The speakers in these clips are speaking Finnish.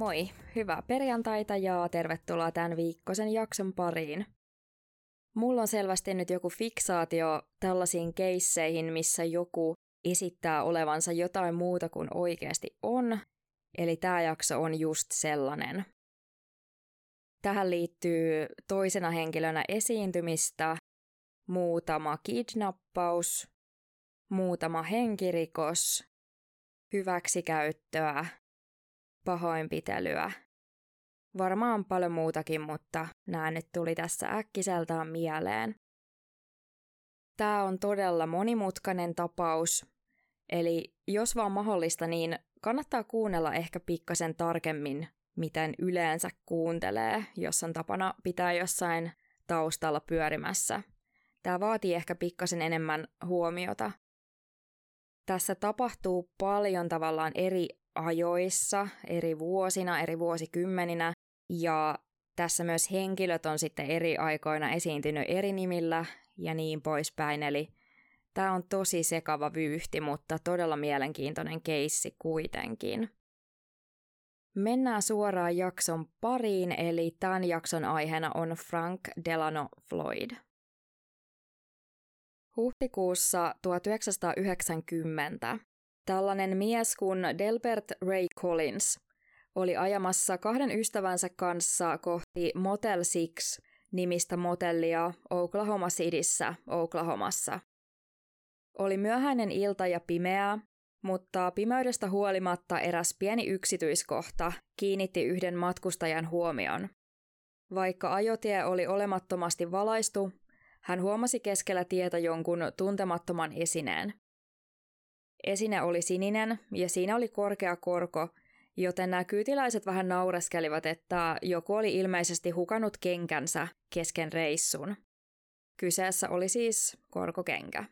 Moi, hyvää perjantaita ja tervetuloa tämän viikkoisen jakson pariin. Mulla on selvästi nyt joku fiksaatio tällaisiin keisseihin, missä joku esittää olevansa jotain muuta kuin oikeasti on, eli tämä jakso on just sellainen. Tähän liittyy toisena henkilönä esiintymistä, muutama kidnappaus, muutama henkirikos, hyväksikäyttöä, pahoinpitelyä. Varmaan paljon muutakin, mutta nämä nyt tuli tässä äkkiseltään mieleen. Tämä on todella monimutkainen tapaus, eli jos vaan mahdollista, niin kannattaa kuunnella ehkä pikkasen tarkemmin, miten yleensä kuuntelee, jos on tapana pitää jossain taustalla pyörimässä. Tämä vaatii ehkä pikkasen enemmän huomiota. Tässä tapahtuu paljon tavallaan eri ajoissa, eri vuosina, eri vuosikymmeninä, ja tässä myös henkilöt on sitten eri aikoina esiintynyt eri nimillä ja niin poispäin, eli tämä on tosi sekava vyyhti, mutta todella mielenkiintoinen keissi kuitenkin. Mennään suoraan jakson pariin, eli tämän jakson aiheena on Frank Delano Floyd. Huhtikuussa 1990 tällainen mies kuin Delbert Ray Collins oli ajamassa kahden ystävänsä kanssa kohti Motel Six nimistä motellia Oklahoma Cityssä, Oklahomassa. Oli myöhäinen ilta ja pimeää, mutta pimeydestä huolimatta eräs pieni yksityiskohta kiinnitti yhden matkustajan huomion. Vaikka ajotie oli olemattomasti valaistu, hän huomasi keskellä tietä jonkun tuntemattoman esineen. Esine oli sininen ja siinä oli korkea korko, joten nämä kyytiläiset vähän naureskelivat, että joku oli ilmeisesti hukannut kenkänsä kesken reissun. Kyseessä oli siis korkokenkä.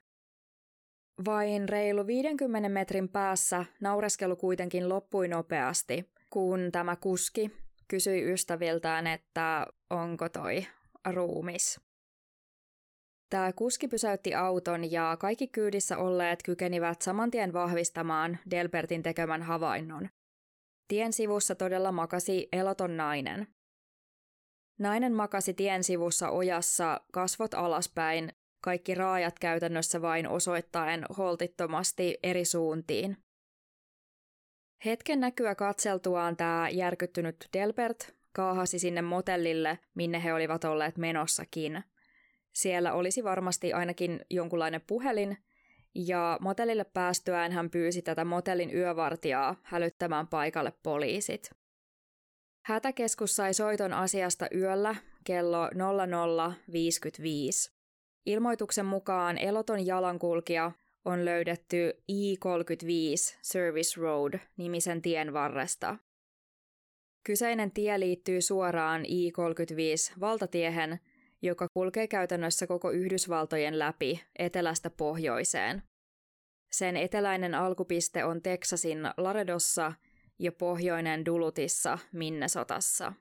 Vain reilu 50 metrin päässä naureskelu kuitenkin loppui nopeasti, kun tämä kuski kysyi ystäviltään, että onko toi ruumis. Tämä kuski pysäytti auton ja kaikki kyydissä olleet kykenivät saman tien vahvistamaan Delbertin tekemän havainnon. Tien sivussa todella makasi eloton nainen. Nainen makasi tien sivussa ojassa, kasvot alaspäin, kaikki raajat käytännössä vain osoittaen holtittomasti eri suuntiin. Hetken näkyä katseltuaan tämä järkyttynyt Delbert kaahasi sinne motellille, minne he olivat olleet menossakin. Siellä olisi varmasti ainakin jonkunlainen puhelin, ja motellille päästyään hän pyysi tätä motellin yövartijaa hälyttämään paikalle poliisit. Hätäkeskus sai soiton asiasta yöllä kello 00.55. Ilmoituksen mukaan eloton jalankulkija on löydetty I-35 Service Road nimisen tien varresta. Kyseinen tie liittyy suoraan I-35 valtatiehen, joka kulkee käytännössä koko Yhdysvaltojen läpi etelästä pohjoiseen. Sen eteläinen alkupiste on Teksasin Laredossa ja pohjoinen Dulutissa Minnesotassa.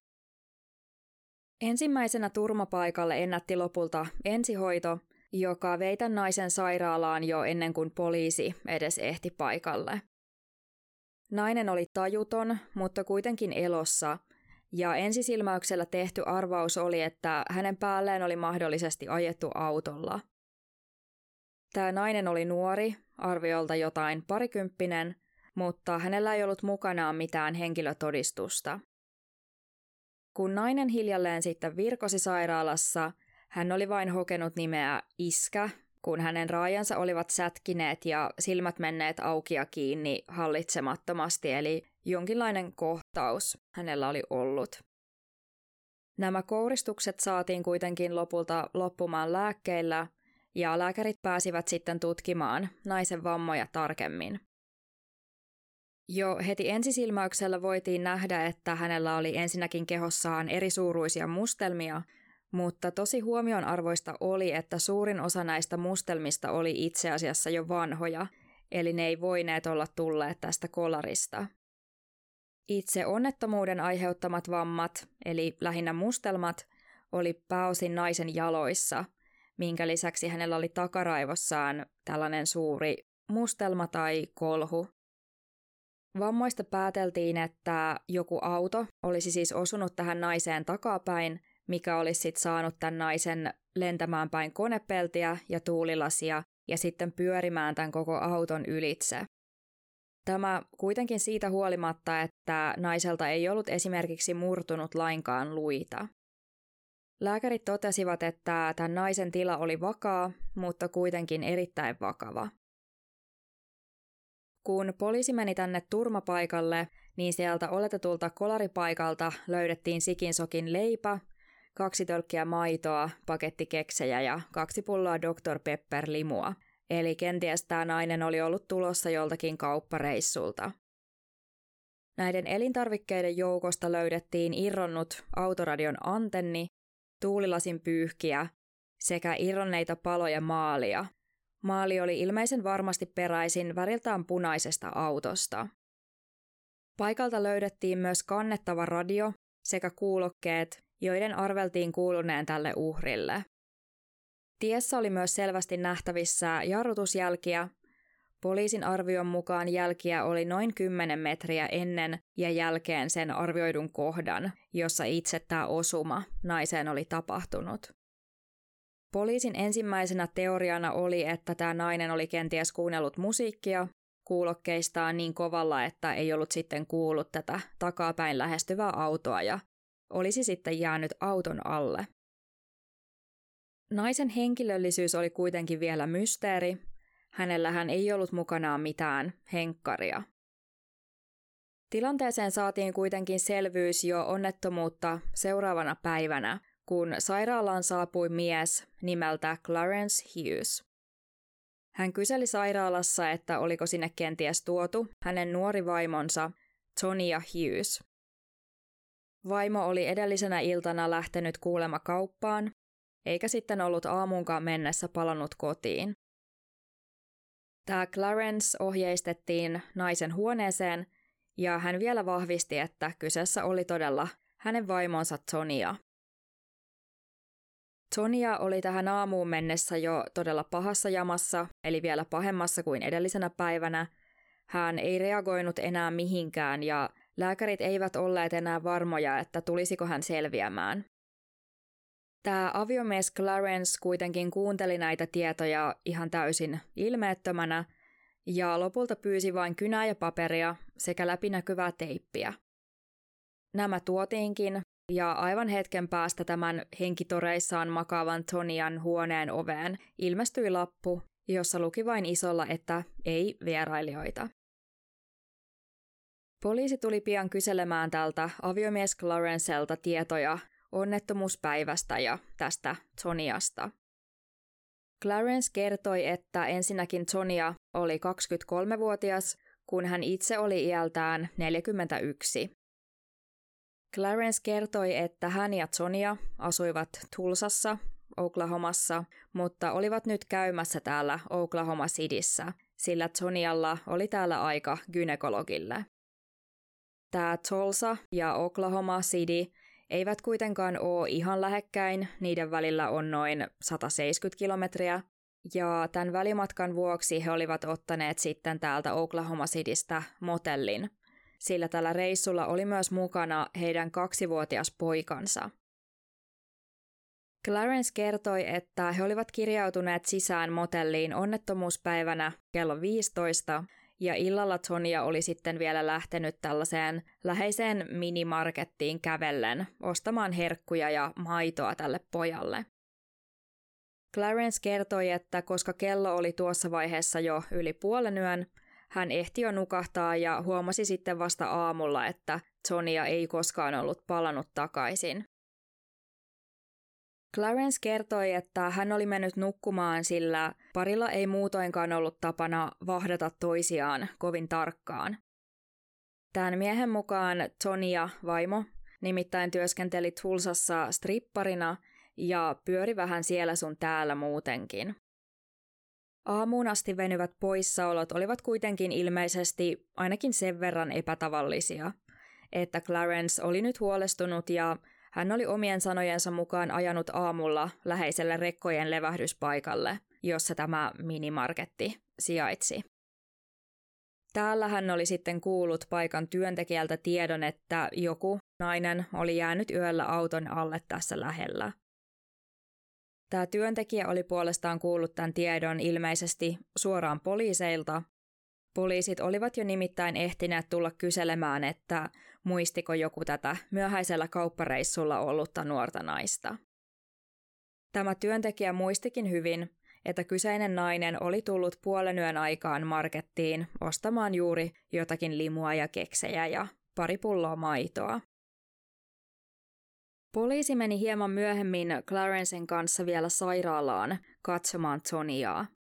Ensimmäisenä turmapaikalle ennätti lopulta ensihoito, joka vei tämän naisen sairaalaan jo ennen kuin poliisi edes ehti paikalle. Nainen oli tajuton, mutta kuitenkin elossa, ja ensisilmäyksellä tehty arvaus oli, että hänen päälleen oli mahdollisesti ajettu autolla. Tämä nainen oli nuori, arviolta jotain parikymppinen, mutta hänellä ei ollut mukanaan mitään henkilötodistusta. Kun nainen hiljalleen sitten virkosi sairaalassa, hän oli vain hokenut nimeä Iskä, kun hänen raajansa olivat sätkineet ja silmät menneet auki ja kiinni hallitsemattomasti, eli jonkinlainen kohtaus hänellä oli ollut. Nämä kouristukset saatiin kuitenkin lopulta loppumaan lääkkeillä, ja lääkärit pääsivät sitten tutkimaan naisen vammoja tarkemmin. Jo heti ensisilmäyksellä voitiin nähdä, että hänellä oli ensinnäkin kehossaan erisuuruisia mustelmia, mutta tosi huomionarvoista oli, että suurin osa näistä mustelmista oli itse asiassa jo vanhoja, eli ne ei voineet olla tulleet tästä kolarista. Itse onnettomuuden aiheuttamat vammat, eli lähinnä mustelmat, oli pääosin naisen jaloissa, minkä lisäksi hänellä oli takaraivossaan tällainen suuri mustelma tai kolhu. Vammoista pääteltiin, että joku auto olisi siis osunut tähän naiseen takapäin, mikä olisi sitten saanut tämän naisen lentämään päin konepeltiä ja tuulilasia ja sitten pyörimään tämän koko auton ylitse. Tämä kuitenkin siitä huolimatta, että naiselta ei ollut esimerkiksi murtunut lainkaan luita. Lääkärit totesivat, että tämän naisen tila oli vakaa, mutta kuitenkin erittäin vakava. Kun poliisi meni tänne turmapaikalle, niin sieltä oletetulta kolaripaikalta löydettiin sikinsokin leipä, kaksi tölkkiä maitoa, paketti keksejä ja kaksi pulloa Dr. Pepper limua. Eli kenties tämä nainen oli ollut tulossa joltakin kauppareissulta. Näiden elintarvikkeiden joukosta löydettiin irronnut autoradion antenni, tuulilasin pyyhkiä sekä irronneita paloja maalia. Maali oli ilmeisen varmasti peräisin väriltään punaisesta autosta. Paikalta löydettiin myös kannettava radio sekä kuulokkeet, joiden arveltiin kuuluneen tälle uhrille. Tiessä oli myös selvästi nähtävissä jarrutusjälkiä. Poliisin arvion mukaan jälkiä oli noin 10 metriä ennen ja jälkeen sen arvioidun kohdan, jossa itse tämä osuma naiseen oli tapahtunut. Poliisin ensimmäisenä teoriana oli, että tämä nainen oli kenties kuunnellut musiikkia kuulokkeistaan niin kovalla, että ei ollut sitten kuullut tätä takapäin lähestyvää autoa ja olisi sitten jäänyt auton alle. Naisen henkilöllisyys oli kuitenkin vielä mysteeri. Hänellähän ei ollut mukanaan mitään henkkaria. Tilanteeseen saatiin kuitenkin selvyys jo onnettomuutta seuraavana päivänä, kun sairaalaan saapui mies nimeltä Clarence Hughes. Hän kyseli sairaalassa, että oliko sinne kenties tuotu hänen nuori vaimonsa Tonia Hughes. Vaimo oli edellisenä iltana lähtenyt kuulema kauppaan eikä sitten ollut aamunkaan mennessä palannut kotiin. Tämä Clarence ohjeistettiin naisen huoneeseen ja hän vielä vahvisti, että kyseessä oli todella hänen vaimonsa Tonia. Tonia oli tähän aamuun mennessä jo todella pahassa jamassa, eli vielä pahemmassa kuin edellisenä päivänä. Hän ei reagoinut enää mihinkään ja lääkärit eivät olleet enää varmoja, että tulisiko hän selviämään. Tämä aviomies Clarence kuitenkin kuunteli näitä tietoja ihan täysin ilmeettömänä ja lopulta pyysi vain kynää ja paperia sekä läpinäkyvää teippiä. Nämä tuotiinkin ja aivan hetken päästä tämän henkitoreissaan makaavan Tonian huoneen oveen ilmestyi lappu, jossa luki vain isolla, että ei vierailijoita. Poliisi tuli pian kyselemään tältä aviomies Clarencelta tietoja onnettomuuspäivästä ja tästä Toniasta. Clarence kertoi, että ensinnäkin Tonia oli 23-vuotias, kun hän itse oli iältään 41. Clarence kertoi, että hän ja Tonia asuivat Tulsassa, Oklahomassa, mutta olivat nyt käymässä täällä Oklahoma Cityssä, sillä Tonialla oli täällä aika gynekologille. Tämä Tulsa ja Oklahoma City eivät kuitenkaan ole ihan lähekkäin, niiden välillä on noin 170 kilometriä, ja tämän välimatkan vuoksi he olivat ottaneet sitten täältä Oklahoma Citystä motellin, sillä tällä reissulla oli myös mukana heidän kaksivuotias poikansa. Clarence kertoi, että he olivat kirjautuneet sisään motelliin onnettomuuspäivänä kello 15 ja illalla Tonia oli sitten vielä lähtenyt tällaiseen läheiseen minimarkettiin kävellen ostamaan herkkuja ja maitoa tälle pojalle. Clarence kertoi, että koska kello oli tuossa vaiheessa jo yli puolen yön, hän ehti jo nukahtaa ja huomasi sitten vasta aamulla, että Tonia ei koskaan ollut palannut takaisin. Clarence kertoi, että hän oli mennyt nukkumaan, sillä parilla ei muutoinkaan ollut tapana vahdata toisiaan kovin tarkkaan. Tämän miehen mukaan Tonia, vaimo, nimittäin työskenteli Tulsassa stripparina ja pyöri vähän siellä sun täällä muutenkin. Aamuun asti venyvät poissaolot olivat kuitenkin ilmeisesti ainakin sen verran epätavallisia, että Clarence oli nyt huolestunut ja hän oli omien sanojensa mukaan ajanut aamulla läheiselle rekkojen levähdyspaikalle, jossa tämä minimarketti sijaitsi. Täällä hän oli sitten kuullut paikan työntekijältä tiedon, että joku nainen oli jäänyt yöllä auton alle tässä lähellä. Tämä työntekijä oli puolestaan kuullut tämän tiedon ilmeisesti suoraan poliiseilta. Poliisit olivat jo nimittäin ehtineet tulla kyselemään, että muistiko joku tätä myöhäisellä kauppareissulla ollutta nuorta naista. Tämä työntekijä muistikin hyvin, että kyseinen nainen oli tullut puolen yön aikaan markettiin ostamaan juuri jotakin limua ja keksejä ja pari pulloa maitoa. Poliisi meni hieman myöhemmin Clarencen kanssa vielä sairaalaan katsomaan Toniaa.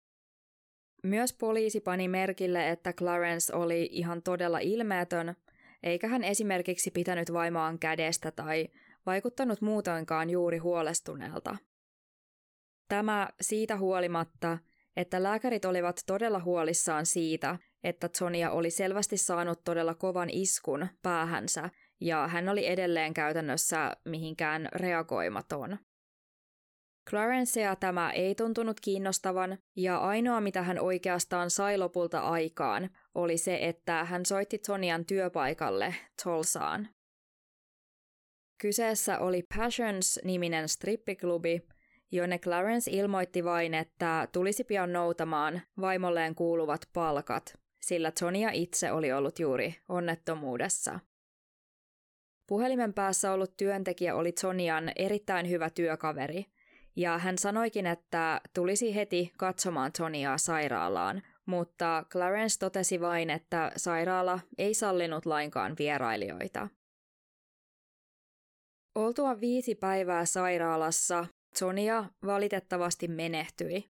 Myös poliisi pani merkille, että Clarence oli ihan todella ilmeetön, eikä hän esimerkiksi pitänyt vaimaan kädestä tai vaikuttanut muutoinkaan juuri huolestuneelta. Tämä siitä huolimatta, että lääkärit olivat todella huolissaan siitä, että Sonia oli selvästi saanut todella kovan iskun päähänsä ja hän oli edelleen käytännössä mihinkään reagoimaton. Clarencea tämä ei tuntunut kiinnostavan, ja ainoa mitä hän oikeastaan sai lopulta aikaan oli se, että hän soitti Sonian työpaikalle Tolsaan. Kyseessä oli Passions-niminen strippiklubi, jonne Clarence ilmoitti vain, että tulisi pian noutamaan vaimolleen kuuluvat palkat, sillä Sonia itse oli ollut juuri onnettomuudessa. Puhelimen päässä ollut työntekijä oli Sonian erittäin hyvä työkaveri, ja hän sanoikin, että tulisi heti katsomaan Soniaa sairaalaan, mutta Clarence totesi vain, että sairaala ei sallinut lainkaan vierailijoita. Oltua viisi päivää sairaalassa, Sonia valitettavasti menehtyi.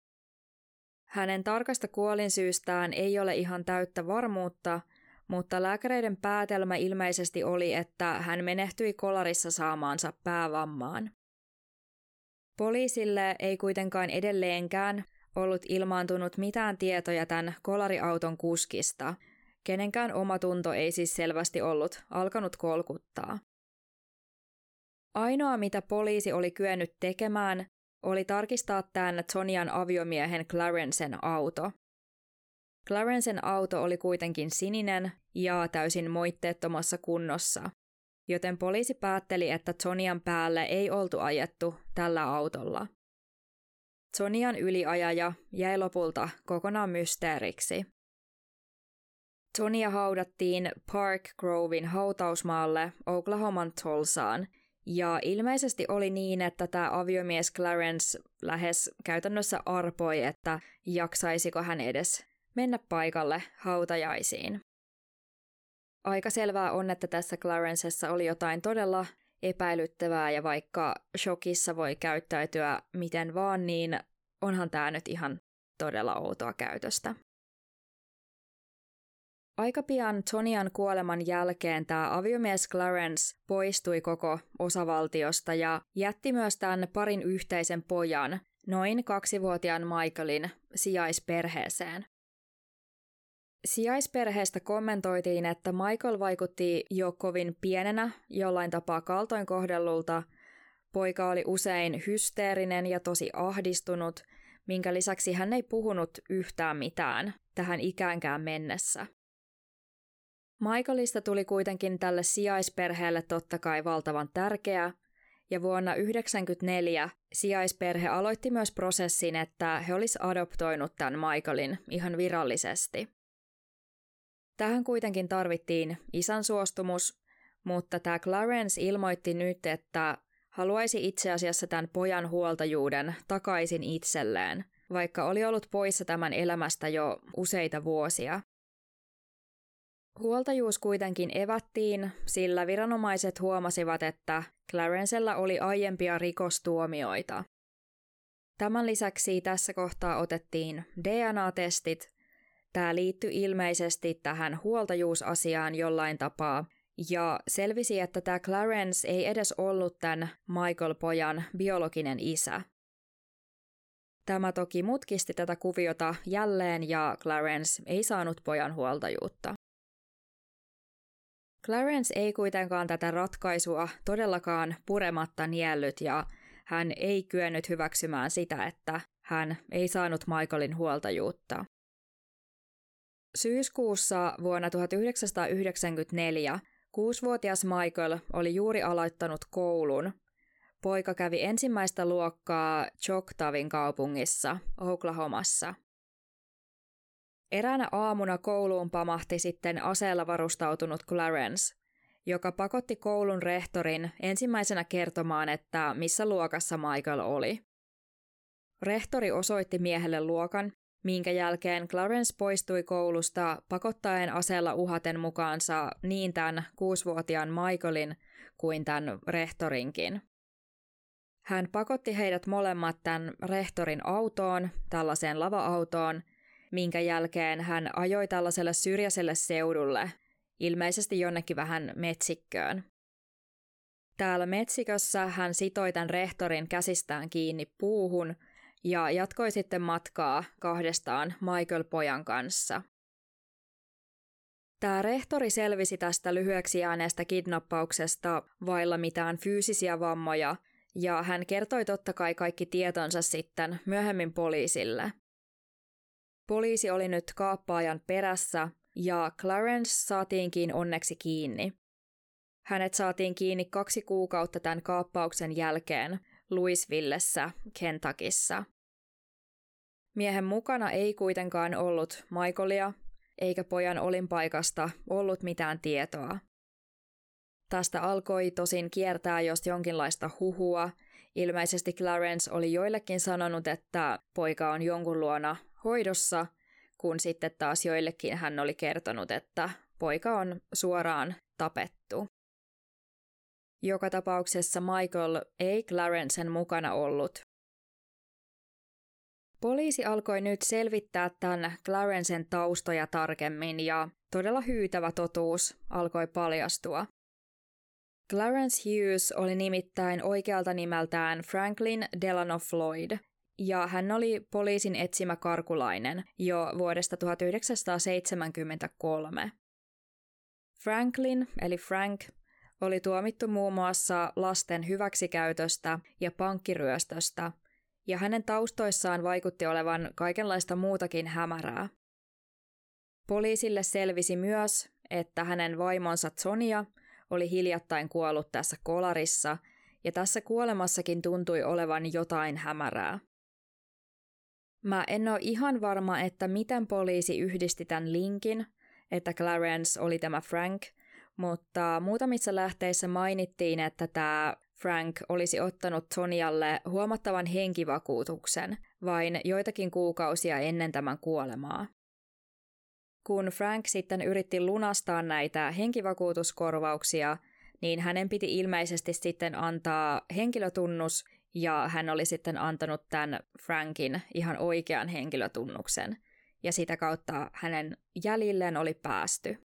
Hänen tarkasta kuolinsyystään ei ole ihan täyttä varmuutta, mutta lääkäreiden päätelmä ilmeisesti oli, että hän menehtyi kolarissa saamaansa päävammaan. Poliisille ei kuitenkaan edelleenkään ollut ilmaantunut mitään tietoja tämän kolariauton kuskista, kenenkään omatunto ei siis selvästi ollut alkanut kolkuttaa. Ainoa, mitä poliisi oli kyennyt tekemään, oli tarkistaa tämän Sonian aviomiehen Clarencen auto. Clarencen auto oli kuitenkin sininen ja täysin moitteettomassa kunnossa, joten poliisi päätteli, että Sonian päälle ei oltu ajettu tällä autolla. Sonian yliajaja jäi lopulta kokonaan mysteeriksi. Sonia haudattiin Park Grovein hautausmaalle Oklahoman Tulsaan – ja ilmeisesti oli niin, että tämä aviomies Clarence lähes käytännössä arpoi, että jaksaisiko hän edes mennä paikalle hautajaisiin. Aika selvää on, että tässä Clarencessa oli jotain todella epäilyttävää ja vaikka shokissa voi käyttäytyä miten vaan, niin onhan tämä nyt ihan todella outoa käytöstä. Aika pian Tonian kuoleman jälkeen tämä aviomies Clarence poistui koko osavaltiosta ja jätti myös tämän parin yhteisen pojan, noin kaksivuotiaan Michaelin, sijaisperheeseen. Sijaisperheestä kommentoitiin, että Michael vaikutti jo kovin pienenä jollain tapaa kaltoin kohdellulta. Poika oli usein hysteerinen ja tosi ahdistunut, minkä lisäksi hän ei puhunut yhtään mitään tähän ikäänkään mennessä. Michaelista tuli kuitenkin tälle sijaisperheelle totta kai valtavan tärkeä, ja vuonna 1994 sijaisperhe aloitti myös prosessin, että he olisi adoptoinut tämän Michaelin ihan virallisesti. Tähän kuitenkin tarvittiin isän suostumus, mutta tämä Clarence ilmoitti nyt, että haluaisi itse asiassa tämän pojan huoltajuuden takaisin itselleen, vaikka oli ollut poissa tämän elämästä jo useita vuosia. Huoltajuus kuitenkin evättiin, sillä viranomaiset huomasivat, että Clarencella oli aiempia rikostuomioita. Tämän lisäksi tässä kohtaa otettiin DNA-testit. Tämä liittyi ilmeisesti tähän huoltajuusasiaan jollain tapaa, ja selvisi, että tämä Clarence ei edes ollut tämän Michael-pojan biologinen isä. Tämä toki mutkisti tätä kuviota jälleen ja Clarence ei saanut pojan huoltajuutta. Clarence ei kuitenkaan tätä ratkaisua todellakaan purematta niellyt ja hän ei kyennyt hyväksymään sitä, että hän ei saanut Michaelin huoltajuutta. Syyskuussa vuonna 1994 kuusivuotias Michael oli juuri aloittanut koulun. Poika kävi ensimmäistä luokkaa Choctawin kaupungissa, Oklahomassa. Eräänä aamuna kouluun pamahti sitten aseella varustautunut Clarence, joka pakotti koulun rehtorin ensimmäisenä kertomaan, että missä luokassa Michael oli. Rehtori osoitti miehelle luokan, minkä jälkeen Clarence poistui koulusta pakottaen aseella uhaten mukaansa niin tämän kuusivuotiaan Michaelin kuin tämän rehtorinkin. Hän pakotti heidät molemmat tämän rehtorin autoon, tällaiseen lava-autoon, minkä jälkeen hän ajoi tällaiselle syrjäiselle seudulle, ilmeisesti jonnekin vähän metsikköön. Täällä metsikössä hän sitoi tämän rehtorin käsistään kiinni puuhun ja jatkoi sitten matkaa kahdestaan Michael-pojan kanssa. Tämä rehtori selvisi tästä lyhyeksi jääneestä kidnappauksesta vailla mitään fyysisiä vammoja, ja hän kertoi totta kai kaikki tietonsa sitten myöhemmin poliisille. Poliisi oli nyt kaappaajan perässä ja Clarence saatiinkin onneksi kiinni. Hänet saatiin kiinni kaksi kuukautta tämän kaappauksen jälkeen Louisvillessä, Kentuckissa. Miehen mukana ei kuitenkaan ollut Michaelia, eikä pojan olinpaikasta ollut mitään tietoa. Tästä alkoi tosin kiertää jos jonkinlaista huhua. Ilmeisesti Clarence oli joillekin sanonut, että poika on jonkun luona hoidossa, kun sitten taas joillekin hän oli kertonut, että poika on suoraan tapettu. Joka tapauksessa Michael ei Clarencen mukana ollut. Poliisi alkoi nyt selvittää tämän Clarencen taustoja tarkemmin ja todella hyytävä totuus alkoi paljastua. Clarence Hughes oli nimittäin oikealta nimeltään Franklin Delano Floyd, ja hän oli poliisin etsimä karkulainen jo vuodesta 1973. Franklin, eli Frank, oli tuomittu muun muassa lasten hyväksikäytöstä ja pankkiryöstöstä, ja hänen taustoissaan vaikutti olevan kaikenlaista muutakin hämärää. Poliisille selvisi myös, että hänen vaimonsa Sonia oli hiljattain kuollut tässä kolarissa, ja tässä kuolemassakin tuntui olevan jotain hämärää. Mä en ole ihan varma, että miten poliisi yhdisti tämän linkin, että Clarence oli tämä Frank, mutta muutamissa lähteissä mainittiin, että tämä Frank olisi ottanut Sonialle huomattavan henkivakuutuksen vain joitakin kuukausia ennen tämän kuolemaa. Kun Frank sitten yritti lunastaa näitä henkivakuutuskorvauksia, niin hänen piti ilmeisesti sitten antaa henkilötunnus ja hän oli sitten antanut tämän Frankin ihan oikean henkilötunnuksen ja sitä kautta hänen jäljilleen oli päästy.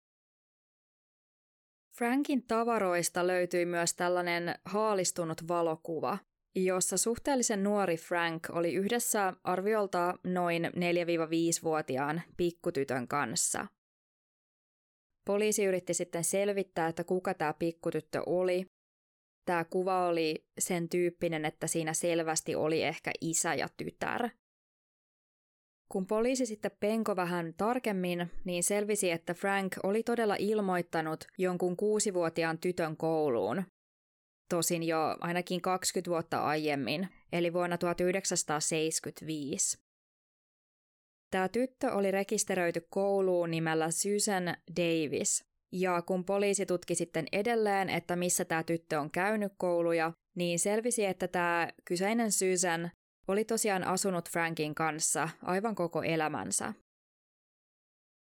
Frankin tavaroista löytyi myös tällainen haalistunut valokuva, jossa suhteellisen nuori Frank oli yhdessä arviolta noin 4-5-vuotiaan pikkutytön kanssa. Poliisi yritti sitten selvittää, että kuka tämä pikkutyttö oli. Tämä kuva oli sen tyyppinen, että siinä selvästi oli ehkä isä ja tytär. Kun poliisi sitten penko vähän tarkemmin, niin selvisi, että Frank oli todella ilmoittanut jonkun kuusivuotiaan tytön kouluun. Tosin jo ainakin 20 vuotta aiemmin, eli vuonna 1975. Tämä tyttö oli rekisteröity kouluun nimellä Susan Davis, ja kun poliisi tutki sitten edelleen, että missä tämä tyttö on käynyt kouluja, niin selvisi, että tämä kyseinen Susan oli tosiaan asunut Frankin kanssa aivan koko elämänsä.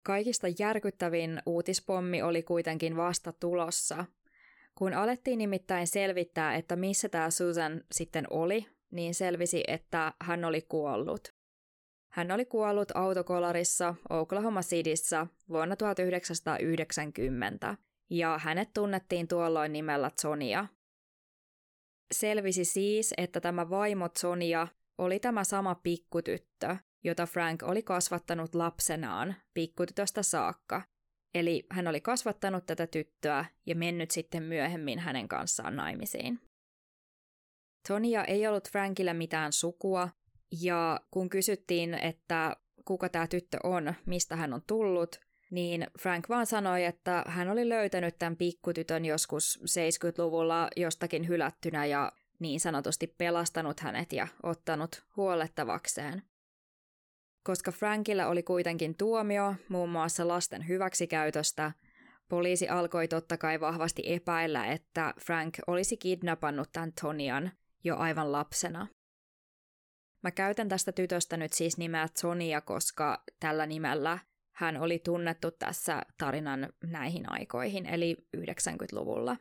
Kaikista järkyttävin uutispommi oli kuitenkin vasta tulossa. Kun alettiin nimittäin selvittää, että missä tämä Susan sitten oli, niin selvisi, että hän oli kuollut. Hän oli kuollut autokolarissa Oklahoma Cityssä vuonna 1990, ja hänet tunnettiin tuolloin nimellä Sonia. Selvisi siis, että tämä vaimo Sonia oli tämä sama pikkutyttö, jota Frank oli kasvattanut lapsenaan pikkutytöstä saakka. Eli hän oli kasvattanut tätä tyttöä ja mennyt sitten myöhemmin hänen kanssaan naimisiin. Tonia ei ollut Frankille mitään sukua, ja kun kysyttiin, että kuka tämä tyttö on, mistä hän on tullut, niin Frank vaan sanoi, että hän oli löytänyt tämän pikkutytön joskus 70-luvulla jostakin hylättynä ja niin sanotusti pelastanut hänet ja ottanut huolettavakseen. Koska Frankilla oli kuitenkin tuomio muun muassa lasten hyväksikäytöstä, poliisi alkoi totta kai vahvasti epäillä, että Frank olisi kidnappannut tämän Tonian jo aivan lapsena. Mä käytän tästä tytöstä nyt siis nimeä Sonia, koska tällä nimellä hän oli tunnettu tässä tarinan näihin aikoihin, eli 90-luvulla.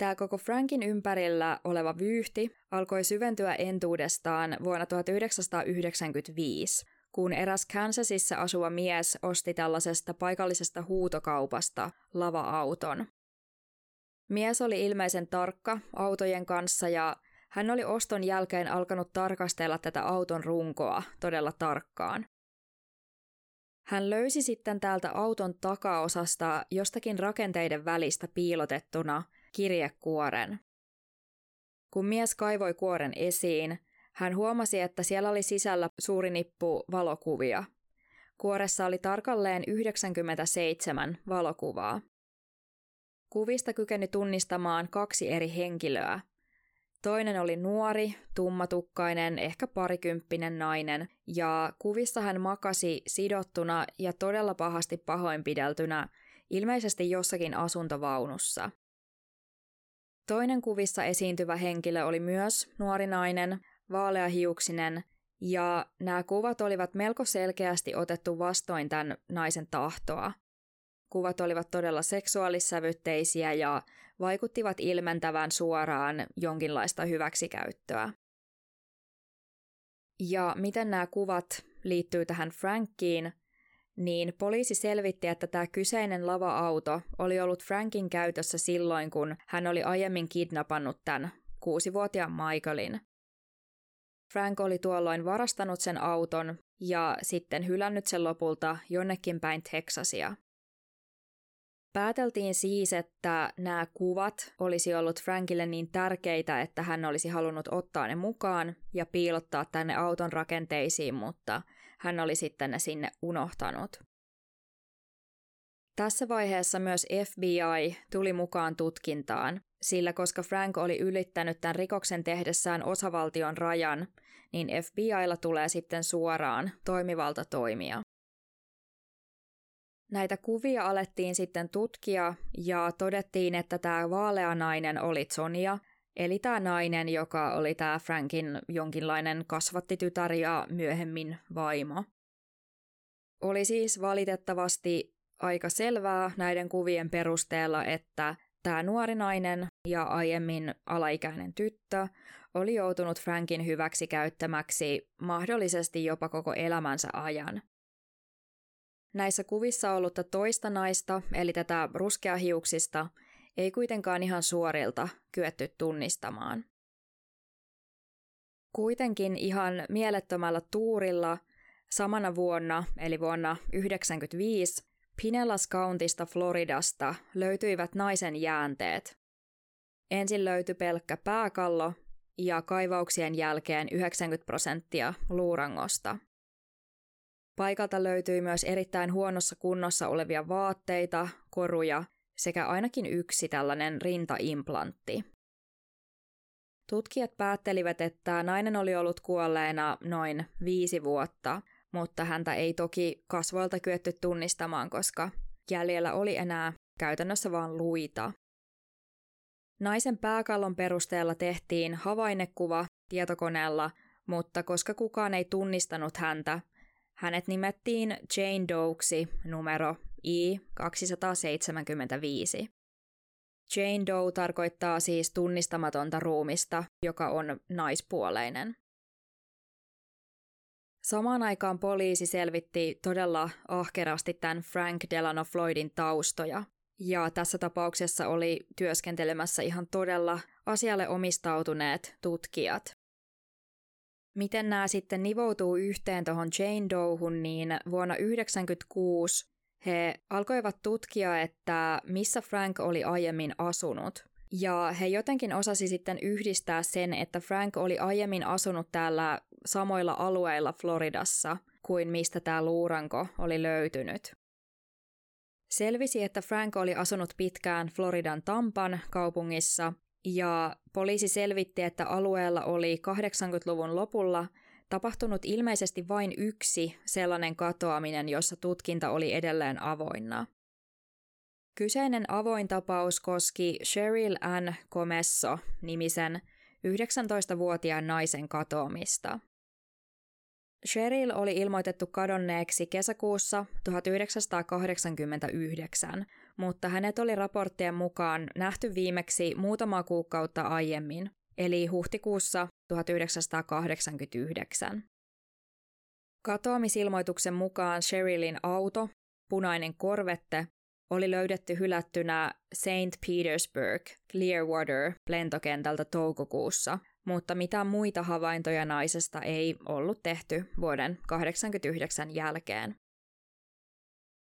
Tämä koko Frankin ympärillä oleva vyyhti alkoi syventyä entuudestaan vuonna 1995, kun eräs Kansasissa asuva mies osti tällaisesta paikallisesta huutokaupasta lava-auton. Mies oli ilmeisen tarkka autojen kanssa ja hän oli oston jälkeen alkanut tarkastella tätä auton runkoa todella tarkkaan. Hän löysi sitten täältä auton takaosasta jostakin rakenteiden välistä piilotettuna kirjekuoren. Kun mies kaivoi kuoren esiin, hän huomasi, että siellä oli sisällä suuri nippu valokuvia. Kuoressa oli tarkalleen 97 valokuvaa. Kuvista kykeni tunnistamaan kaksi eri henkilöä, Toinen oli nuori, tummatukkainen, ehkä parikymppinen nainen, ja kuvissa hän makasi sidottuna ja todella pahasti pahoinpideltynä, ilmeisesti jossakin asuntovaunussa. Toinen kuvissa esiintyvä henkilö oli myös nuori nainen, vaaleahiuksinen, ja nämä kuvat olivat melko selkeästi otettu vastoin tämän naisen tahtoa. Kuvat olivat todella seksuaalissävytteisiä ja vaikuttivat ilmentävän suoraan jonkinlaista hyväksikäyttöä. Ja miten nämä kuvat liittyy tähän Frankiin, niin poliisi selvitti, että tämä kyseinen lava-auto oli ollut Frankin käytössä silloin, kun hän oli aiemmin kidnappannut tämän kuusivuotiaan Michaelin. Frank oli tuolloin varastanut sen auton ja sitten hylännyt sen lopulta jonnekin päin Texasia. Pääteltiin siis, että nämä kuvat olisi ollut Frankille niin tärkeitä, että hän olisi halunnut ottaa ne mukaan ja piilottaa tänne auton rakenteisiin, mutta hän oli sitten ne sinne unohtanut. Tässä vaiheessa myös FBI tuli mukaan tutkintaan, sillä koska Frank oli ylittänyt tämän rikoksen tehdessään osavaltion rajan, niin FBIlla tulee sitten suoraan toimivalta toimia. Näitä kuvia alettiin sitten tutkia ja todettiin, että tämä vaalea nainen oli Sonia, eli tämä nainen, joka oli tämä Frankin jonkinlainen kasvattitytär ja myöhemmin vaimo. Oli siis valitettavasti aika selvää näiden kuvien perusteella, että tämä nuori nainen ja aiemmin alaikäinen tyttö oli joutunut Frankin hyväksi käyttämäksi mahdollisesti jopa koko elämänsä ajan. Näissä kuvissa ollutta toista naista, eli tätä ruskeahiuksista, ei kuitenkaan ihan suorilta kyetty tunnistamaan. Kuitenkin ihan mielettömällä tuurilla samana vuonna, eli vuonna 1995, Pinellas Countista Floridasta löytyivät naisen jäänteet. Ensin löytyi pelkkä pääkallo ja kaivauksien jälkeen 90 prosenttia luurangosta – Paikalta löytyi myös erittäin huonossa kunnossa olevia vaatteita, koruja sekä ainakin yksi tällainen rintaimplantti. Tutkijat päättelivät, että nainen oli ollut kuolleena noin viisi vuotta, mutta häntä ei toki kasvoilta kyetty tunnistamaan, koska jäljellä oli enää käytännössä vain luita. Naisen pääkallon perusteella tehtiin havainnekuva tietokoneella, mutta koska kukaan ei tunnistanut häntä, hänet nimettiin Jane Doeksi numero I-275. Jane Doe tarkoittaa siis tunnistamatonta ruumista, joka on naispuoleinen. Samaan aikaan poliisi selvitti todella ahkerasti tämän Frank Delano Floydin taustoja. Ja tässä tapauksessa oli työskentelemässä ihan todella asialle omistautuneet tutkijat. Miten nämä sitten nivoutuu yhteen tuohon Jane Doehun, niin vuonna 1996 he alkoivat tutkia, että missä Frank oli aiemmin asunut. Ja he jotenkin osasi sitten yhdistää sen, että Frank oli aiemmin asunut täällä samoilla alueilla Floridassa kuin mistä tämä luuranko oli löytynyt. Selvisi, että Frank oli asunut pitkään Floridan Tampan kaupungissa ja poliisi selvitti, että alueella oli 80-luvun lopulla tapahtunut ilmeisesti vain yksi sellainen katoaminen, jossa tutkinta oli edelleen avoinna. Kyseinen avoin tapaus koski Cheryl Ann Comesso nimisen 19-vuotiaan naisen katoamista. Cheryl oli ilmoitettu kadonneeksi kesäkuussa 1989, mutta hänet oli raporttien mukaan nähty viimeksi muutama kuukautta aiemmin, eli huhtikuussa 1989. Katoamisilmoituksen mukaan Sherylin auto, punainen korvette, oli löydetty hylättynä St. Petersburg Clearwater lentokentältä toukokuussa, mutta mitään muita havaintoja naisesta ei ollut tehty vuoden 1989 jälkeen.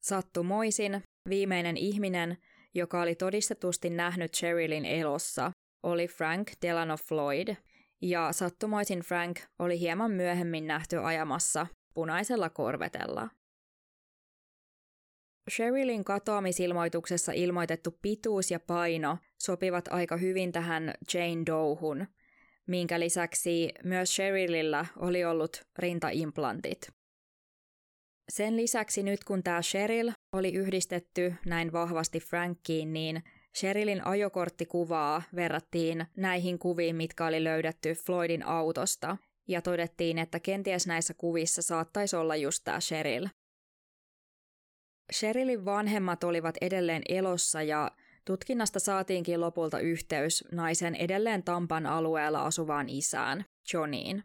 Sattumoisin viimeinen ihminen, joka oli todistetusti nähnyt Cherylin elossa, oli Frank Delano Floyd, ja sattumoisin Frank oli hieman myöhemmin nähty ajamassa punaisella korvetella. Sherylin katoamisilmoituksessa ilmoitettu pituus ja paino sopivat aika hyvin tähän Jane Douhun, minkä lisäksi myös Sherylillä oli ollut rintaimplantit. Sen lisäksi nyt kun tämä Cheryl oli yhdistetty näin vahvasti Frankiin, niin Sherylin ajokorttikuvaa verrattiin näihin kuviin, mitkä oli löydetty Floydin autosta, ja todettiin, että kenties näissä kuvissa saattaisi olla just tämä Cheryl. Sherylin vanhemmat olivat edelleen elossa ja tutkinnasta saatiinkin lopulta yhteys naisen edelleen Tampan alueella asuvaan isään, Johniin.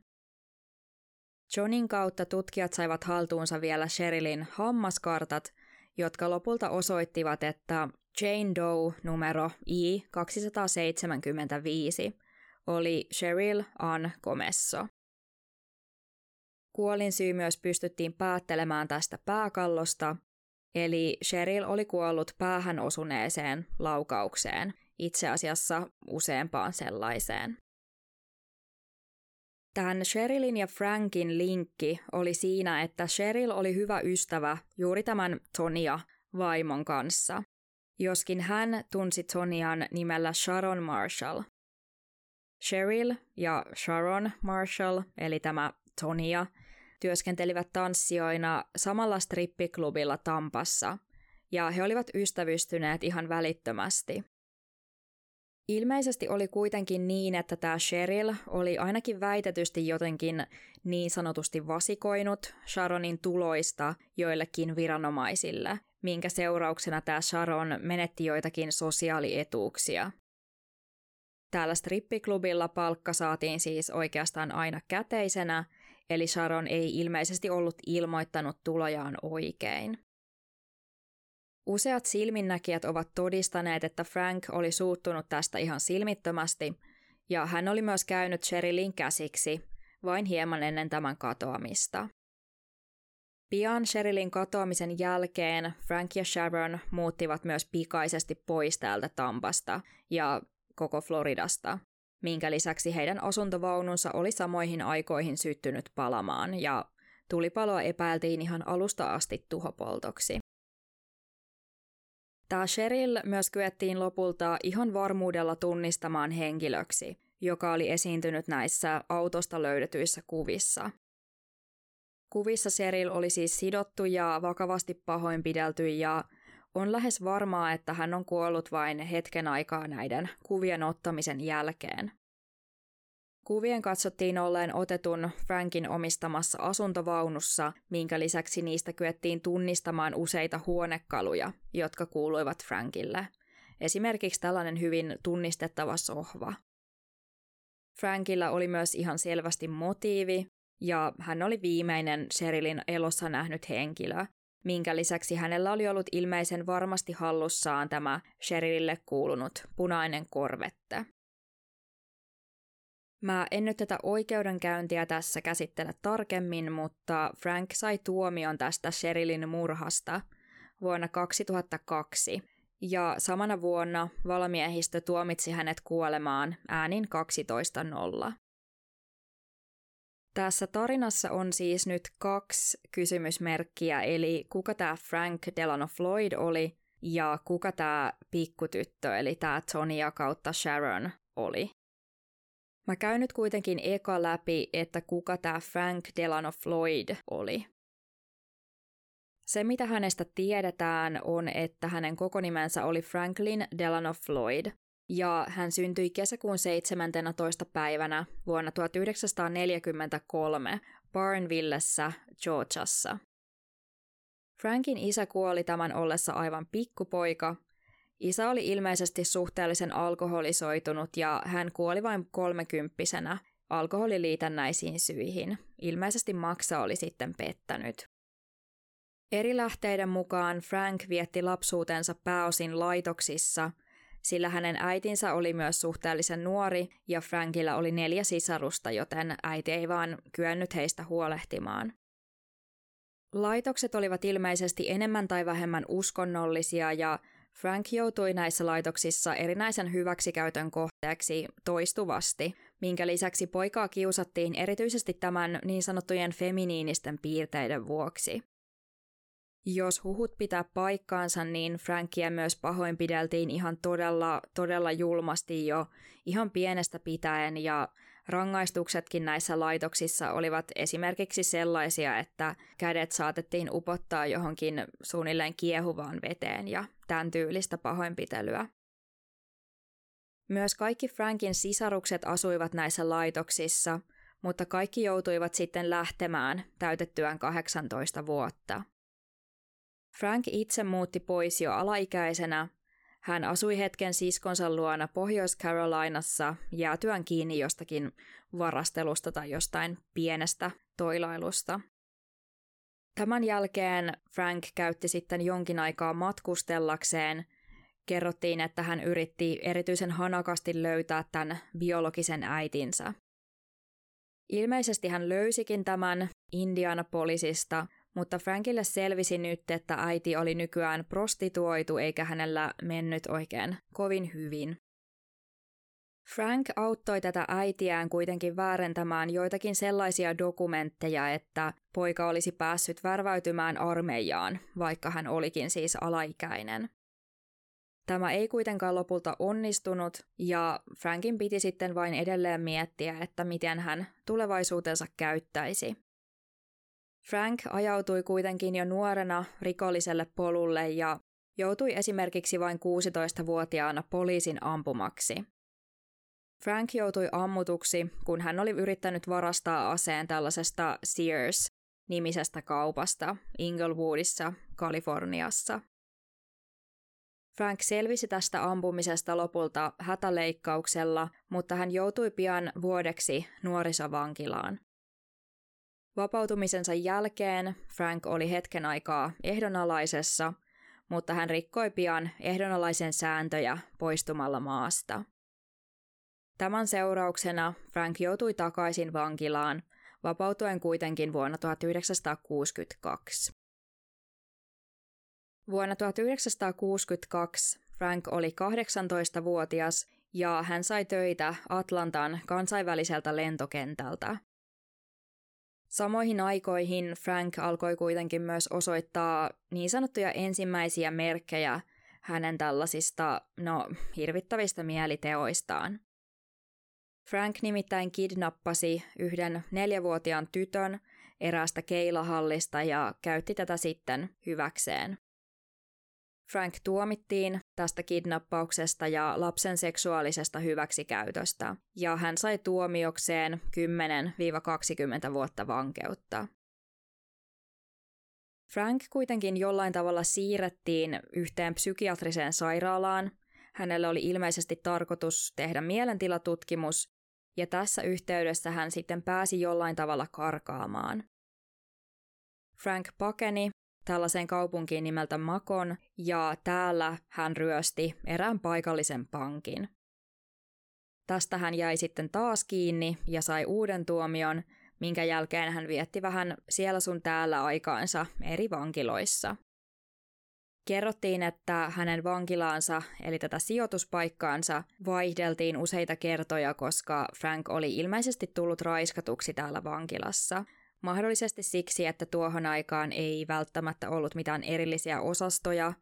Johnin kautta tutkijat saivat haltuunsa vielä Sherylin hammaskartat, jotka lopulta osoittivat, että Jane Doe numero I-275 oli Cheryl Ann Comesso. Kuolinsyy myös pystyttiin päättelemään tästä pääkallosta, eli Cheryl oli kuollut päähän osuneeseen laukaukseen, itse asiassa useampaan sellaiseen. Tämän Sherylin ja Frankin linkki oli siinä, että Cheryl oli hyvä ystävä juuri tämän Tonia vaimon kanssa, joskin hän tunsi Tonian nimellä Sharon Marshall. Cheryl ja Sharon Marshall, eli tämä Tonia, työskentelivät tanssijoina samalla strippiklubilla Tampassa, ja he olivat ystävystyneet ihan välittömästi. Ilmeisesti oli kuitenkin niin, että tämä Cheryl oli ainakin väitetysti jotenkin niin sanotusti vasikoinut Sharonin tuloista joillekin viranomaisille, minkä seurauksena tämä Sharon menetti joitakin sosiaalietuuksia. Täällä strippiklubilla palkka saatiin siis oikeastaan aina käteisenä, eli Sharon ei ilmeisesti ollut ilmoittanut tulojaan oikein. Useat silminnäkijät ovat todistaneet, että Frank oli suuttunut tästä ihan silmittömästi, ja hän oli myös käynyt Sherilyn käsiksi vain hieman ennen tämän katoamista. Pian Sherilyn katoamisen jälkeen Frank ja Sharon muuttivat myös pikaisesti pois täältä Tampasta ja koko Floridasta, minkä lisäksi heidän asuntovaununsa oli samoihin aikoihin syttynyt palamaan ja tulipaloa epäiltiin ihan alusta asti tuhopoltoksi. Tämä Cheryl myös kyettiin lopulta ihan varmuudella tunnistamaan henkilöksi, joka oli esiintynyt näissä autosta löydetyissä kuvissa. Kuvissa Cheryl oli siis sidottu ja vakavasti pahoinpidelty ja on lähes varmaa, että hän on kuollut vain hetken aikaa näiden kuvien ottamisen jälkeen. Kuvien katsottiin olleen otetun Frankin omistamassa asuntovaunussa, minkä lisäksi niistä kyettiin tunnistamaan useita huonekaluja, jotka kuuluivat Frankille. Esimerkiksi tällainen hyvin tunnistettava sohva. Frankilla oli myös ihan selvästi motiivi, ja hän oli viimeinen Sherilin elossa nähnyt henkilö, minkä lisäksi hänellä oli ollut ilmeisen varmasti hallussaan tämä Sherilille kuulunut punainen korvette. Mä en nyt tätä oikeudenkäyntiä tässä käsittele tarkemmin, mutta Frank sai tuomion tästä Sherilin murhasta vuonna 2002, ja samana vuonna valmiehistö tuomitsi hänet kuolemaan äänin 12.0. Tässä tarinassa on siis nyt kaksi kysymysmerkkiä, eli kuka tämä Frank Delano Floyd oli ja kuka tämä pikkutyttö, eli tämä Tonia kautta Sharon oli. Mä käyn nyt kuitenkin eka läpi, että kuka tämä Frank Delano Floyd oli. Se, mitä hänestä tiedetään, on, että hänen koko nimensä oli Franklin Delano Floyd, ja hän syntyi kesäkuun 17. päivänä vuonna 1943 Barnvillessä, Georgiassa. Frankin isä kuoli tämän ollessa aivan pikkupoika. Isä oli ilmeisesti suhteellisen alkoholisoitunut ja hän kuoli vain kolmekymppisenä alkoholiliitännäisiin syihin. Ilmeisesti maksa oli sitten pettänyt. Eri lähteiden mukaan Frank vietti lapsuutensa pääosin laitoksissa, sillä hänen äitinsä oli myös suhteellisen nuori ja Frankilla oli neljä sisarusta, joten äiti ei vaan kyennyt heistä huolehtimaan. Laitokset olivat ilmeisesti enemmän tai vähemmän uskonnollisia ja Frank joutui näissä laitoksissa erinäisen hyväksikäytön kohteeksi toistuvasti, minkä lisäksi poikaa kiusattiin erityisesti tämän niin sanottujen feminiinisten piirteiden vuoksi. Jos huhut pitää paikkaansa, niin Frankia myös pahoinpideltiin ihan todella, todella julmasti jo ihan pienestä pitäen ja rangaistuksetkin näissä laitoksissa olivat esimerkiksi sellaisia, että kädet saatettiin upottaa johonkin suunnilleen kiehuvaan veteen ja tämän tyylistä pahoinpitelyä. Myös kaikki Frankin sisarukset asuivat näissä laitoksissa, mutta kaikki joutuivat sitten lähtemään täytettyään 18 vuotta. Frank itse muutti pois jo alaikäisenä. Hän asui hetken siskonsa luona Pohjois-Carolinassa jäätyään kiinni jostakin varastelusta tai jostain pienestä toilailusta. Tämän jälkeen Frank käytti sitten jonkin aikaa matkustellakseen. Kerrottiin, että hän yritti erityisen hanakasti löytää tämän biologisen äitinsä. Ilmeisesti hän löysikin tämän Indianapolisista, mutta Frankille selvisi nyt, että äiti oli nykyään prostituoitu eikä hänellä mennyt oikein kovin hyvin. Frank auttoi tätä äitiään kuitenkin väärentämään joitakin sellaisia dokumentteja, että poika olisi päässyt värväytymään armeijaan, vaikka hän olikin siis alaikäinen. Tämä ei kuitenkaan lopulta onnistunut, ja Frankin piti sitten vain edelleen miettiä, että miten hän tulevaisuutensa käyttäisi. Frank ajautui kuitenkin jo nuorena rikolliselle polulle ja joutui esimerkiksi vain 16-vuotiaana poliisin ampumaksi. Frank joutui ammutuksi, kun hän oli yrittänyt varastaa aseen tällaisesta Sears-nimisestä kaupasta Inglewoodissa, Kaliforniassa. Frank selvisi tästä ampumisesta lopulta hätäleikkauksella, mutta hän joutui pian vuodeksi nuorisovankilaan. Vapautumisensa jälkeen Frank oli hetken aikaa ehdonalaisessa, mutta hän rikkoi pian ehdonalaisen sääntöjä poistumalla maasta. Tämän seurauksena Frank joutui takaisin vankilaan, vapautuen kuitenkin vuonna 1962. Vuonna 1962 Frank oli 18-vuotias ja hän sai töitä Atlantan kansainväliseltä lentokentältä. Samoihin aikoihin Frank alkoi kuitenkin myös osoittaa niin sanottuja ensimmäisiä merkkejä hänen tällaisista, no, hirvittävistä mieliteoistaan. Frank nimittäin kidnappasi yhden neljävuotiaan tytön eräästä keilahallista ja käytti tätä sitten hyväkseen. Frank tuomittiin tästä kidnappauksesta ja lapsen seksuaalisesta hyväksikäytöstä, ja hän sai tuomiokseen 10-20 vuotta vankeutta. Frank kuitenkin jollain tavalla siirrettiin yhteen psykiatriseen sairaalaan. Hänelle oli ilmeisesti tarkoitus tehdä mielentilatutkimus, ja tässä yhteydessä hän sitten pääsi jollain tavalla karkaamaan. Frank pakeni tällaiseen kaupunkiin nimeltä Makon, ja täällä hän ryösti erään paikallisen pankin. Tästä hän jäi sitten taas kiinni ja sai uuden tuomion, minkä jälkeen hän vietti vähän siellä sun täällä aikaansa eri vankiloissa. Kerrottiin, että hänen vankilaansa, eli tätä sijoituspaikkaansa, vaihdeltiin useita kertoja, koska Frank oli ilmeisesti tullut raiskatuksi täällä vankilassa. Mahdollisesti siksi, että tuohon aikaan ei välttämättä ollut mitään erillisiä osastoja,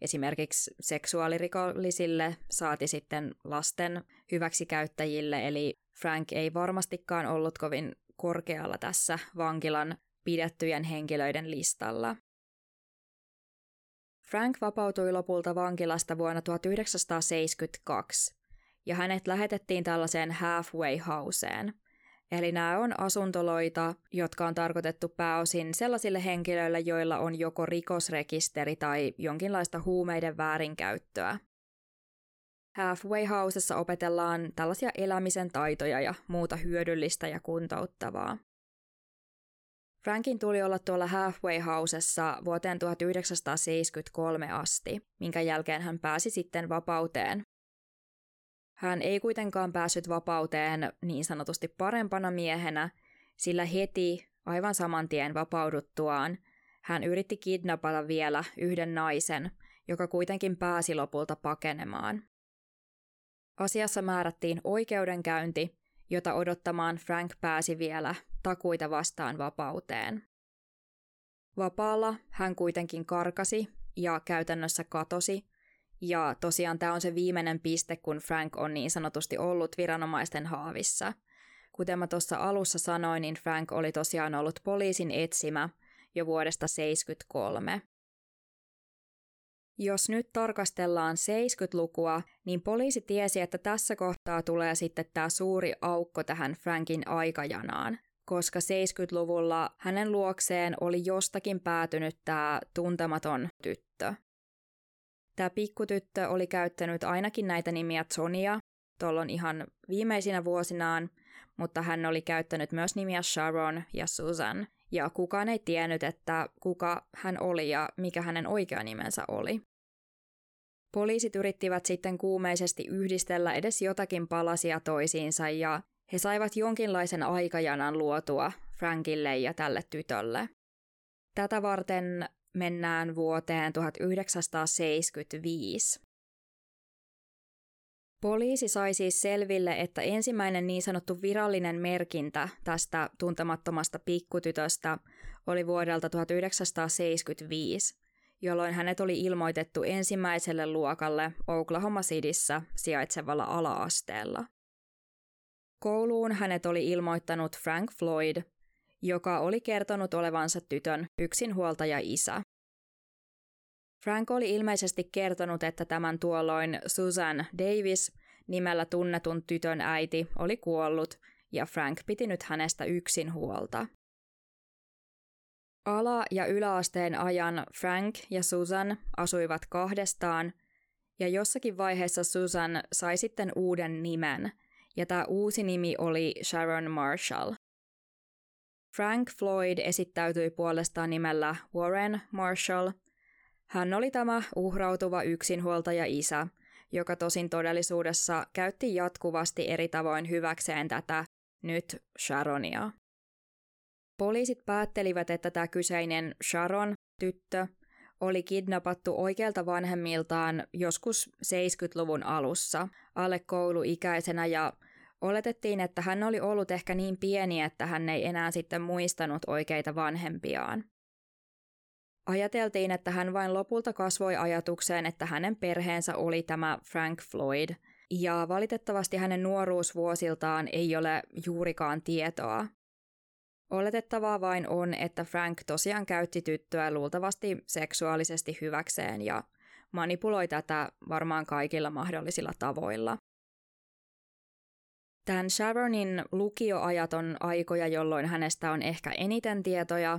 esimerkiksi seksuaalirikollisille, saati sitten lasten hyväksikäyttäjille, eli Frank ei varmastikaan ollut kovin korkealla tässä vankilan pidettyjen henkilöiden listalla. Frank vapautui lopulta vankilasta vuonna 1972, ja hänet lähetettiin tällaiseen halfway houseen. Eli nämä on asuntoloita, jotka on tarkoitettu pääosin sellaisille henkilöille, joilla on joko rikosrekisteri tai jonkinlaista huumeiden väärinkäyttöä. Halfway Housessa opetellaan tällaisia elämisen taitoja ja muuta hyödyllistä ja kuntouttavaa. Frankin tuli olla tuolla Halfway Housessa vuoteen 1973 asti, minkä jälkeen hän pääsi sitten vapauteen. Hän ei kuitenkaan päässyt vapauteen niin sanotusti parempana miehenä, sillä heti aivan saman tien vapauduttuaan hän yritti kidnapata vielä yhden naisen, joka kuitenkin pääsi lopulta pakenemaan. Asiassa määrättiin oikeudenkäynti, jota odottamaan Frank pääsi vielä takuita vastaan vapauteen. Vapaalla hän kuitenkin karkasi ja käytännössä katosi, ja tosiaan tämä on se viimeinen piste, kun Frank on niin sanotusti ollut viranomaisten haavissa. Kuten mä tuossa alussa sanoin, niin Frank oli tosiaan ollut poliisin etsimä jo vuodesta 1973. Jos nyt tarkastellaan 70-lukua, niin poliisi tiesi, että tässä kohtaa tulee sitten tämä suuri aukko tähän Frankin aikajanaan, koska 70-luvulla hänen luokseen oli jostakin päätynyt tämä tuntematon tyttö. Tämä pikkutyttö oli käyttänyt ainakin näitä nimiä Sonia, tuolloin ihan viimeisinä vuosinaan, mutta hän oli käyttänyt myös nimiä Sharon ja Susan, ja kukaan ei tiennyt, että kuka hän oli ja mikä hänen oikea nimensä oli. Poliisit yrittivät sitten kuumeisesti yhdistellä edes jotakin palasia toisiinsa ja he saivat jonkinlaisen aikajanan luotua Frankille ja tälle tytölle. Tätä varten mennään vuoteen 1975. Poliisi sai siis selville, että ensimmäinen niin sanottu virallinen merkintä tästä tuntemattomasta pikkutytöstä oli vuodelta 1975, jolloin hänet oli ilmoitettu ensimmäiselle luokalle Oklahoma Cityssä sijaitsevalla ala-asteella. Kouluun hänet oli ilmoittanut Frank Floyd, joka oli kertonut olevansa tytön yksinhuoltaja isä. Frank oli ilmeisesti kertonut, että tämän tuolloin Susan Davis nimellä tunnetun tytön äiti oli kuollut ja Frank piti nyt hänestä yksin huolta. Ala- ja yläasteen ajan Frank ja Susan asuivat kahdestaan, ja jossakin vaiheessa Susan sai sitten uuden nimen, ja tämä uusi nimi oli Sharon Marshall. Frank Floyd esittäytyi puolestaan nimellä Warren Marshall. Hän oli tämä uhrautuva yksinhuoltaja isä, joka tosin todellisuudessa käytti jatkuvasti eri tavoin hyväkseen tätä nyt Sharonia. Poliisit päättelivät, että tämä kyseinen Sharon, tyttö, oli kidnappattu oikealta vanhemmiltaan joskus 70-luvun alussa, alle kouluikäisenä ja oletettiin, että hän oli ollut ehkä niin pieni, että hän ei enää sitten muistanut oikeita vanhempiaan. Ajateltiin, että hän vain lopulta kasvoi ajatukseen, että hänen perheensä oli tämä Frank Floyd, ja valitettavasti hänen nuoruusvuosiltaan ei ole juurikaan tietoa. Oletettavaa vain on, että Frank tosiaan käytti tyttöä luultavasti seksuaalisesti hyväkseen ja manipuloi tätä varmaan kaikilla mahdollisilla tavoilla. Tämän Sharonin lukioajat on aikoja, jolloin hänestä on ehkä eniten tietoja,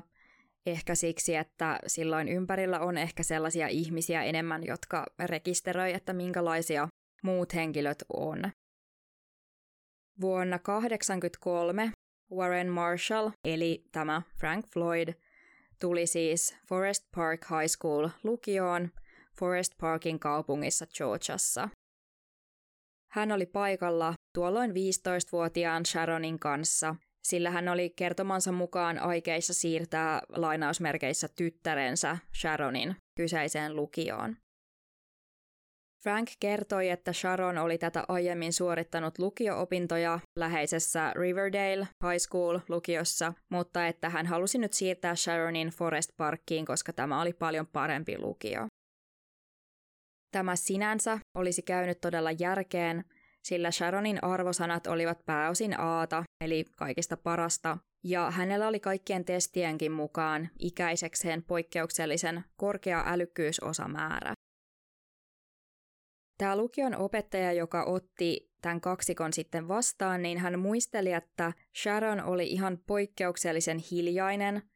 ehkä siksi, että silloin ympärillä on ehkä sellaisia ihmisiä enemmän, jotka rekisteröi, että minkälaisia muut henkilöt on. Vuonna 1983 Warren Marshall, eli tämä Frank Floyd, tuli siis Forest Park High School lukioon Forest Parkin kaupungissa Georgiassa. Hän oli paikalla tuolloin 15-vuotiaan Sharonin kanssa sillä hän oli kertomansa mukaan aikeissa siirtää lainausmerkeissä tyttärensä Sharonin kyseiseen lukioon. Frank kertoi, että Sharon oli tätä aiemmin suorittanut lukio-opintoja läheisessä Riverdale High School-lukiossa, mutta että hän halusi nyt siirtää Sharonin Forest Parkiin, koska tämä oli paljon parempi lukio. Tämä sinänsä olisi käynyt todella järkeen, sillä Sharonin arvosanat olivat pääosin aata, eli kaikista parasta, ja hänellä oli kaikkien testienkin mukaan ikäisekseen poikkeuksellisen korkea älykkyysosamäärä. Tämä lukion opettaja, joka otti tämän kaksikon sitten vastaan, niin hän muisteli, että Sharon oli ihan poikkeuksellisen hiljainen.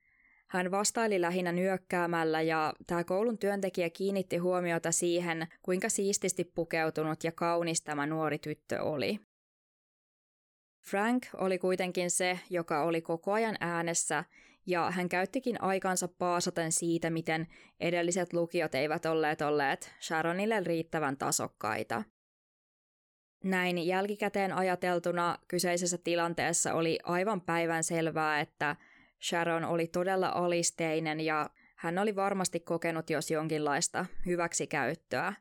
Hän vastaili lähinnä nyökkäämällä ja tämä koulun työntekijä kiinnitti huomiota siihen, kuinka siististi pukeutunut ja kaunis tämä nuori tyttö oli. Frank oli kuitenkin se, joka oli koko ajan äänessä ja hän käyttikin aikansa paasaten siitä, miten edelliset lukiot eivät olleet olleet Sharonille riittävän tasokkaita. Näin jälkikäteen ajateltuna kyseisessä tilanteessa oli aivan päivän selvää, että Sharon oli todella alisteinen ja hän oli varmasti kokenut jos jonkinlaista hyväksikäyttöä.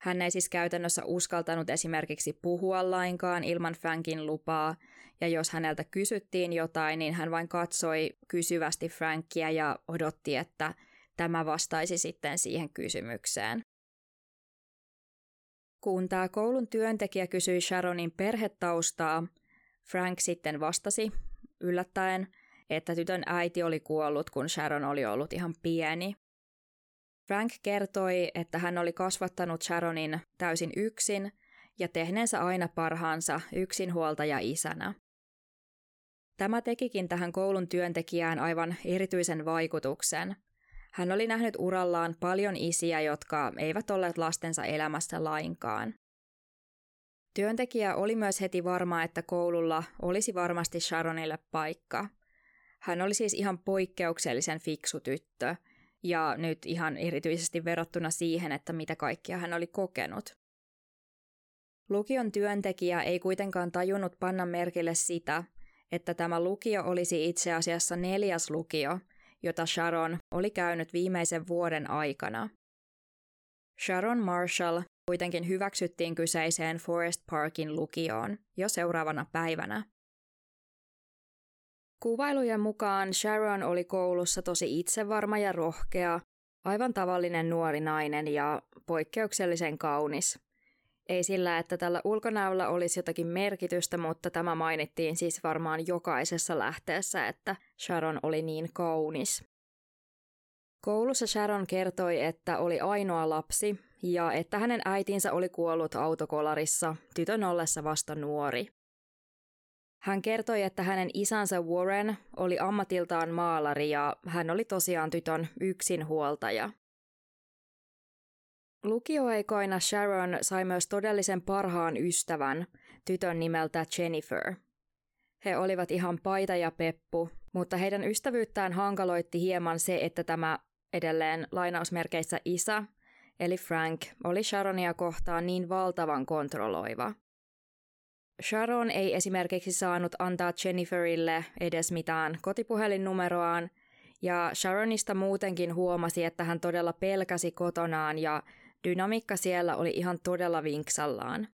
Hän ei siis käytännössä uskaltanut esimerkiksi puhua lainkaan ilman Frankin lupaa, ja jos häneltä kysyttiin jotain, niin hän vain katsoi kysyvästi Frankia ja odotti, että tämä vastaisi sitten siihen kysymykseen. Kun tämä koulun työntekijä kysyi Sharonin perhetaustaa, Frank sitten vastasi yllättäen, että tytön äiti oli kuollut, kun Sharon oli ollut ihan pieni. Frank kertoi, että hän oli kasvattanut Sharonin täysin yksin ja tehneensä aina parhaansa yksinhuoltaja isänä. Tämä tekikin tähän koulun työntekijään aivan erityisen vaikutuksen. Hän oli nähnyt urallaan paljon isiä, jotka eivät olleet lastensa elämässä lainkaan. Työntekijä oli myös heti varma, että koululla olisi varmasti Sharonille paikka. Hän oli siis ihan poikkeuksellisen fiksu tyttö, ja nyt ihan erityisesti verrattuna siihen, että mitä kaikkia hän oli kokenut. Lukion työntekijä ei kuitenkaan tajunnut panna merkille sitä, että tämä lukio olisi itse asiassa neljäs lukio, jota Sharon oli käynyt viimeisen vuoden aikana. Sharon Marshall kuitenkin hyväksyttiin kyseiseen Forest Parkin lukioon jo seuraavana päivänä. Kuvailujen mukaan Sharon oli koulussa tosi itsevarma ja rohkea, aivan tavallinen nuori nainen ja poikkeuksellisen kaunis – ei sillä, että tällä ulkonäöllä olisi jotakin merkitystä, mutta tämä mainittiin siis varmaan jokaisessa lähteessä, että Sharon oli niin kaunis. Koulussa Sharon kertoi, että oli ainoa lapsi ja että hänen äitinsä oli kuollut autokolarissa tytön ollessa vasta nuori. Hän kertoi, että hänen isänsä Warren oli ammatiltaan maalari ja hän oli tosiaan tytön yksinhuoltaja. Lukioaikoina Sharon sai myös todellisen parhaan ystävän, tytön nimeltä Jennifer. He olivat ihan paita ja peppu, mutta heidän ystävyyttään hankaloitti hieman se, että tämä edelleen lainausmerkeissä isä, eli Frank, oli Sharonia kohtaan niin valtavan kontrolloiva. Sharon ei esimerkiksi saanut antaa Jenniferille edes mitään kotipuhelinnumeroaan, ja Sharonista muutenkin huomasi, että hän todella pelkäsi kotonaan ja Dynamiikka siellä oli ihan todella vinksallaan.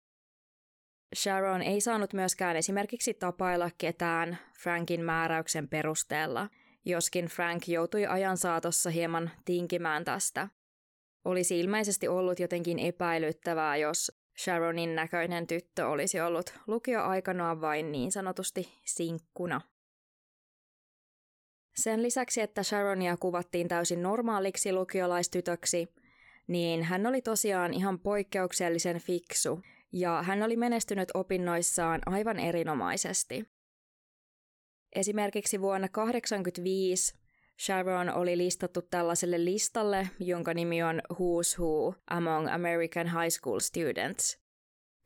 Sharon ei saanut myöskään esimerkiksi tapailla ketään Frankin määräyksen perusteella, joskin Frank joutui ajan saatossa hieman tinkimään tästä. Olisi ilmeisesti ollut jotenkin epäilyttävää, jos Sharonin näköinen tyttö olisi ollut lukioaikanaan vain niin sanotusti sinkkuna. Sen lisäksi, että Sharonia kuvattiin täysin normaaliksi lukiolaistytöksi, niin hän oli tosiaan ihan poikkeuksellisen fiksu ja hän oli menestynyt opinnoissaan aivan erinomaisesti. Esimerkiksi vuonna 1985 Sharon oli listattu tällaiselle listalle, jonka nimi on Who's Who Among American High School Students.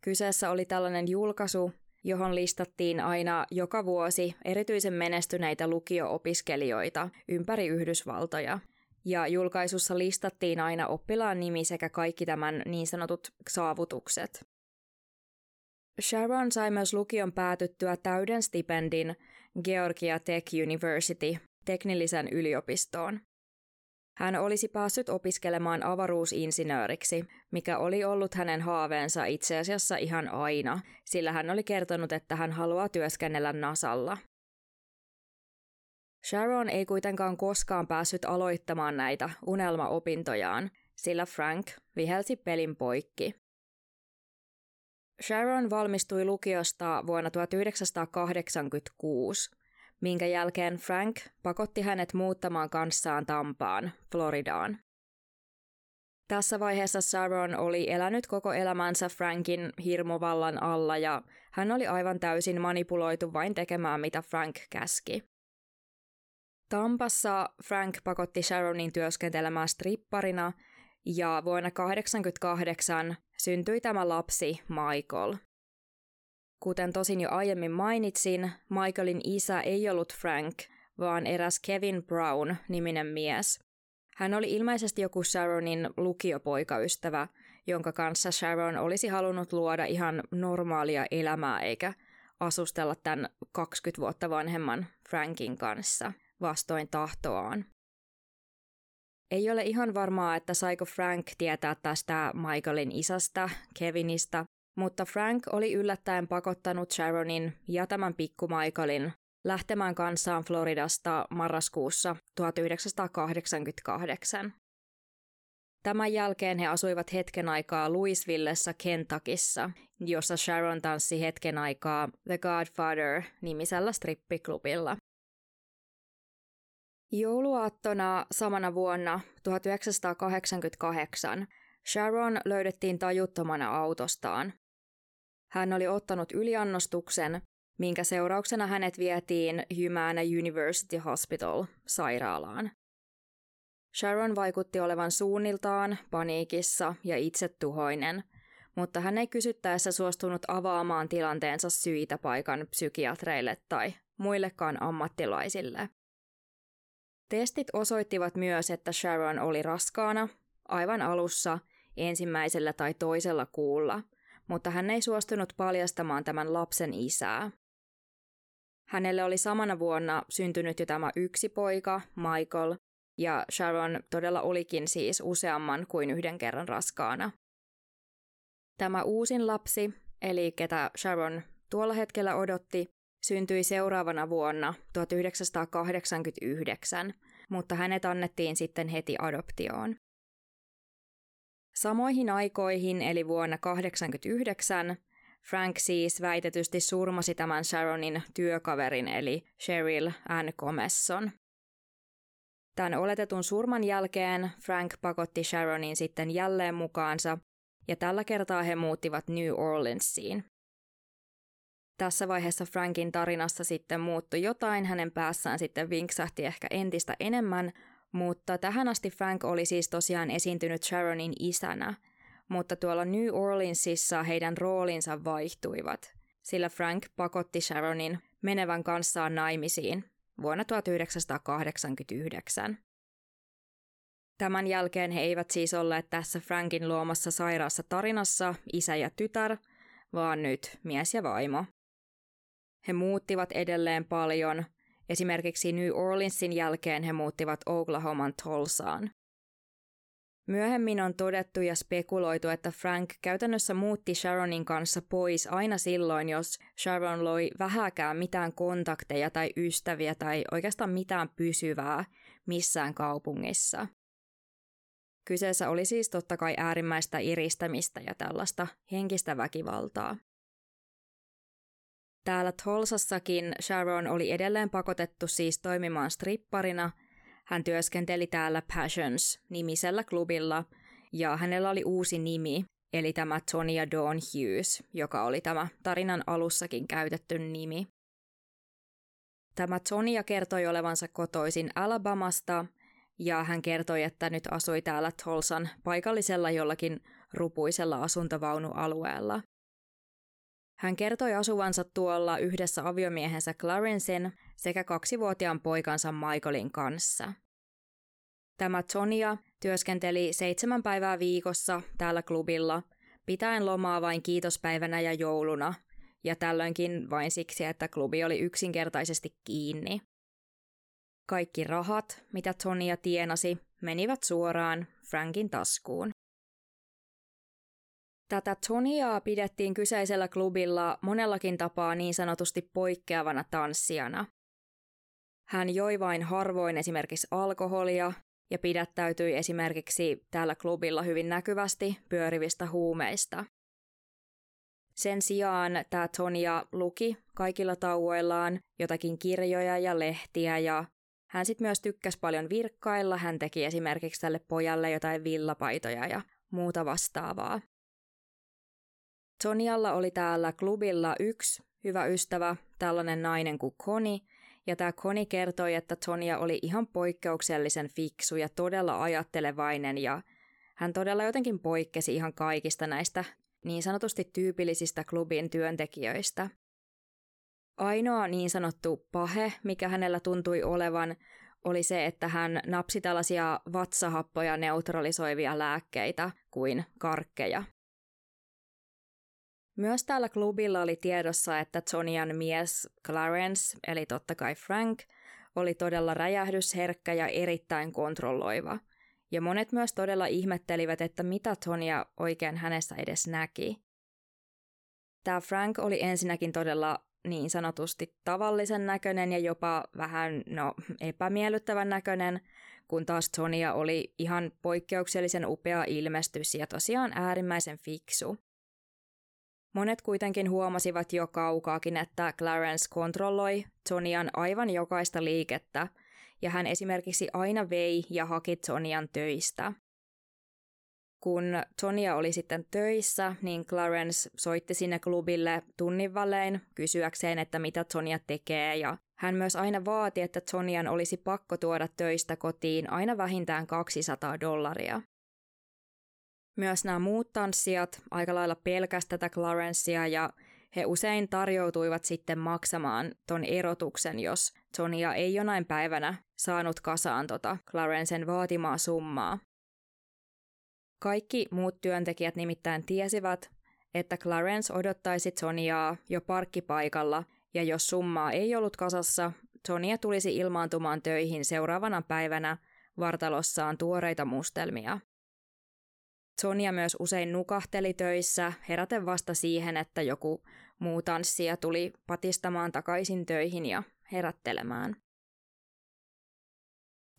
Kyseessä oli tällainen julkaisu, johon listattiin aina joka vuosi erityisen menestyneitä lukio-opiskelijoita ympäri Yhdysvaltoja – ja julkaisussa listattiin aina oppilaan nimi sekä kaikki tämän niin sanotut saavutukset. Sharon sai myös lukion päätyttyä täyden stipendin, Georgia Tech University, teknillisen yliopistoon. Hän olisi päässyt opiskelemaan avaruusinsinööriksi, mikä oli ollut hänen haaveensa itse asiassa ihan aina, sillä hän oli kertonut, että hän haluaa työskennellä Nasalla. Sharon ei kuitenkaan koskaan päässyt aloittamaan näitä unelmaopintojaan, sillä Frank vihelsi pelin poikki. Sharon valmistui lukiosta vuonna 1986, minkä jälkeen Frank pakotti hänet muuttamaan kanssaan Tampaan, Floridaan. Tässä vaiheessa Sharon oli elänyt koko elämänsä Frankin hirmuvallan alla ja hän oli aivan täysin manipuloitu vain tekemään mitä Frank käski. Tampassa Frank pakotti Sharonin työskentelemään stripparina ja vuonna 1988 syntyi tämä lapsi Michael. Kuten tosin jo aiemmin mainitsin, Michaelin isä ei ollut Frank, vaan eräs Kevin Brown niminen mies. Hän oli ilmeisesti joku Sharonin lukiopoikaystävä, jonka kanssa Sharon olisi halunnut luoda ihan normaalia elämää eikä asustella tämän 20 vuotta vanhemman Frankin kanssa vastoin tahtoaan. Ei ole ihan varmaa, että saiko Frank tietää tästä Michaelin isästä, Kevinistä, mutta Frank oli yllättäen pakottanut Sharonin ja tämän pikku Michaelin lähtemään kanssaan Floridasta marraskuussa 1988. Tämän jälkeen he asuivat hetken aikaa Louisvillessa Kentuckissa, jossa Sharon tanssi hetken aikaa The Godfather-nimisellä strippiklubilla. Jouluaattona samana vuonna 1988 Sharon löydettiin tajuttomana autostaan. Hän oli ottanut yliannostuksen, minkä seurauksena hänet vietiin Humana University Hospital sairaalaan. Sharon vaikutti olevan suunniltaan, paniikissa ja itsetuhoinen, mutta hän ei kysyttäessä suostunut avaamaan tilanteensa syitä paikan psykiatreille tai muillekaan ammattilaisille. Testit osoittivat myös, että Sharon oli raskaana aivan alussa ensimmäisellä tai toisella kuulla, mutta hän ei suostunut paljastamaan tämän lapsen isää. Hänelle oli samana vuonna syntynyt jo tämä yksi poika, Michael, ja Sharon todella olikin siis useamman kuin yhden kerran raskaana. Tämä uusin lapsi, eli ketä Sharon tuolla hetkellä odotti, syntyi seuraavana vuonna 1989, mutta hänet annettiin sitten heti adoptioon. Samoihin aikoihin, eli vuonna 1989, Frank siis väitetysti surmasi tämän Sharonin työkaverin eli Cheryl Ann Comesson. Tämän oletetun surman jälkeen Frank pakotti Sharonin sitten jälleen mukaansa ja tällä kertaa he muuttivat New Orleansiin. Tässä vaiheessa Frankin tarinassa sitten muuttui jotain, hänen päässään sitten vinksahti ehkä entistä enemmän, mutta tähän asti Frank oli siis tosiaan esiintynyt Sharonin isänä, mutta tuolla New Orleansissa heidän roolinsa vaihtuivat, sillä Frank pakotti Sharonin menevän kanssaan naimisiin vuonna 1989. Tämän jälkeen he eivät siis olleet tässä Frankin luomassa sairaassa tarinassa isä ja tytär, vaan nyt mies ja vaimo. He muuttivat edelleen paljon. Esimerkiksi New Orleansin jälkeen he muuttivat Oklahoman Tulsaan. Myöhemmin on todettu ja spekuloitu, että Frank käytännössä muutti Sharonin kanssa pois aina silloin, jos Sharon loi vähäkään mitään kontakteja tai ystäviä tai oikeastaan mitään pysyvää missään kaupungissa. Kyseessä oli siis totta kai äärimmäistä iristämistä ja tällaista henkistä väkivaltaa. Täällä Tolsassakin Sharon oli edelleen pakotettu siis toimimaan stripparina. Hän työskenteli täällä Passions-nimisellä klubilla ja hänellä oli uusi nimi, eli tämä Tonya Dawn Hughes, joka oli tämä tarinan alussakin käytetty nimi. Tämä Tonya kertoi olevansa kotoisin Alabamasta ja hän kertoi, että nyt asui täällä Tolsan paikallisella jollakin rupuisella asuntovaunualueella. Hän kertoi asuvansa tuolla yhdessä aviomiehensä Clarencen sekä kaksivuotiaan poikansa Michaelin kanssa. Tämä Tonia työskenteli seitsemän päivää viikossa täällä klubilla, pitäen lomaa vain kiitospäivänä ja jouluna, ja tällöinkin vain siksi, että klubi oli yksinkertaisesti kiinni. Kaikki rahat, mitä Tonia tienasi, menivät suoraan Frankin taskuun. Tätä Toniaa pidettiin kyseisellä klubilla monellakin tapaa niin sanotusti poikkeavana tanssijana. Hän joi vain harvoin esimerkiksi alkoholia ja pidättäytyi esimerkiksi täällä klubilla hyvin näkyvästi pyörivistä huumeista. Sen sijaan tämä Tonia luki kaikilla tauoillaan jotakin kirjoja ja lehtiä ja hän sitten myös tykkäsi paljon virkkailla. Hän teki esimerkiksi tälle pojalle jotain villapaitoja ja muuta vastaavaa. Tonialla oli täällä klubilla yksi hyvä ystävä, tällainen nainen kuin Koni, ja tämä Koni kertoi, että Tonia oli ihan poikkeuksellisen fiksu ja todella ajattelevainen ja hän todella jotenkin poikkesi ihan kaikista näistä niin sanotusti tyypillisistä klubin työntekijöistä. Ainoa niin sanottu pahe, mikä hänellä tuntui olevan, oli se, että hän napsi tällaisia vatsahappoja neutralisoivia lääkkeitä kuin karkkeja. Myös täällä klubilla oli tiedossa, että Tonian mies Clarence, eli totta kai Frank, oli todella räjähdysherkkä ja erittäin kontrolloiva. Ja monet myös todella ihmettelivät, että mitä Tonia oikein hänessä edes näki. Tämä Frank oli ensinnäkin todella niin sanotusti tavallisen näköinen ja jopa vähän no, epämiellyttävän näköinen, kun taas Tonia oli ihan poikkeuksellisen upea ilmestys ja tosiaan äärimmäisen fiksu. Monet kuitenkin huomasivat jo kaukaakin, että Clarence kontrolloi Tonian aivan jokaista liikettä, ja hän esimerkiksi aina vei ja haki Tonian töistä. Kun Tonia oli sitten töissä, niin Clarence soitti sinne klubille tunnin välein kysyäkseen, että mitä Tonia tekee, ja hän myös aina vaati, että Tonian olisi pakko tuoda töistä kotiin aina vähintään 200 dollaria. Myös nämä muut tanssijat aika lailla pelkästä tätä Clarencea ja he usein tarjoutuivat sitten maksamaan ton erotuksen, jos Tonia ei jonain päivänä saanut kasaan tota Clarencen vaatimaa summaa. Kaikki muut työntekijät nimittäin tiesivät, että Clarence odottaisi Toniaa jo parkkipaikalla, ja jos summaa ei ollut kasassa, Tonia tulisi ilmaantumaan töihin seuraavana päivänä vartalossaan tuoreita mustelmia. Sonja myös usein nukahteli töissä, heräten vasta siihen, että joku muu tanssija tuli patistamaan takaisin töihin ja herättelemään.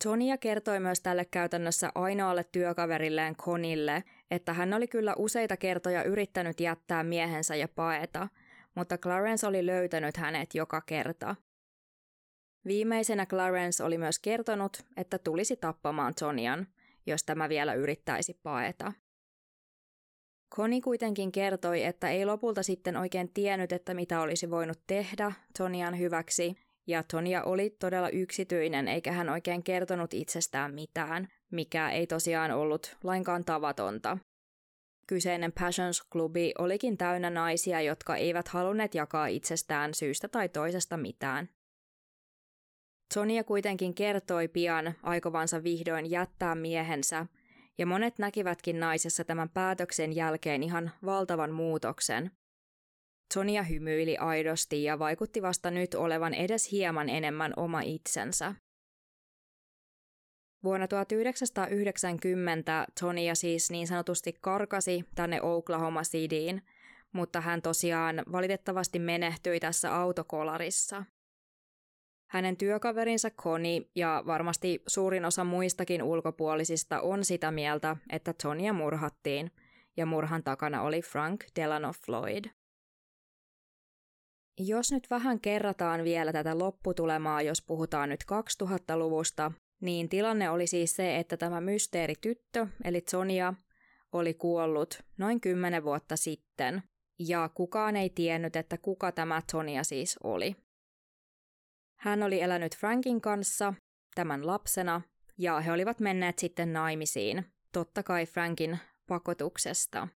Tonia kertoi myös tälle käytännössä ainoalle työkaverilleen Konille, että hän oli kyllä useita kertoja yrittänyt jättää miehensä ja paeta, mutta Clarence oli löytänyt hänet joka kerta. Viimeisenä Clarence oli myös kertonut, että tulisi tappamaan Tonian, jos tämä vielä yrittäisi paeta. Koni kuitenkin kertoi, että ei lopulta sitten oikein tiennyt, että mitä olisi voinut tehdä Tonian hyväksi, ja Tonia oli todella yksityinen, eikä hän oikein kertonut itsestään mitään, mikä ei tosiaan ollut lainkaan tavatonta. Kyseinen Passions-klubi olikin täynnä naisia, jotka eivät halunneet jakaa itsestään syystä tai toisesta mitään. Tonia kuitenkin kertoi pian aikovansa vihdoin jättää miehensä – ja monet näkivätkin naisessa tämän päätöksen jälkeen ihan valtavan muutoksen. Sonia hymyili aidosti ja vaikutti vasta nyt olevan edes hieman enemmän oma itsensä. Vuonna 1990 Tonia siis niin sanotusti karkasi tänne Oklahoma Cityin, mutta hän tosiaan valitettavasti menehtyi tässä autokolarissa. Hänen työkaverinsa Koni ja varmasti suurin osa muistakin ulkopuolisista on sitä mieltä, että Tonia murhattiin, ja murhan takana oli Frank Delano Floyd. Jos nyt vähän kerrataan vielä tätä lopputulemaa, jos puhutaan nyt 2000-luvusta, niin tilanne oli siis se, että tämä mysteerityttö, eli Sonia, oli kuollut noin 10 vuotta sitten, ja kukaan ei tiennyt, että kuka tämä Tonia siis oli. Hän oli elänyt Frankin kanssa tämän lapsena ja he olivat menneet sitten naimisiin, totta kai Frankin pakotuksesta.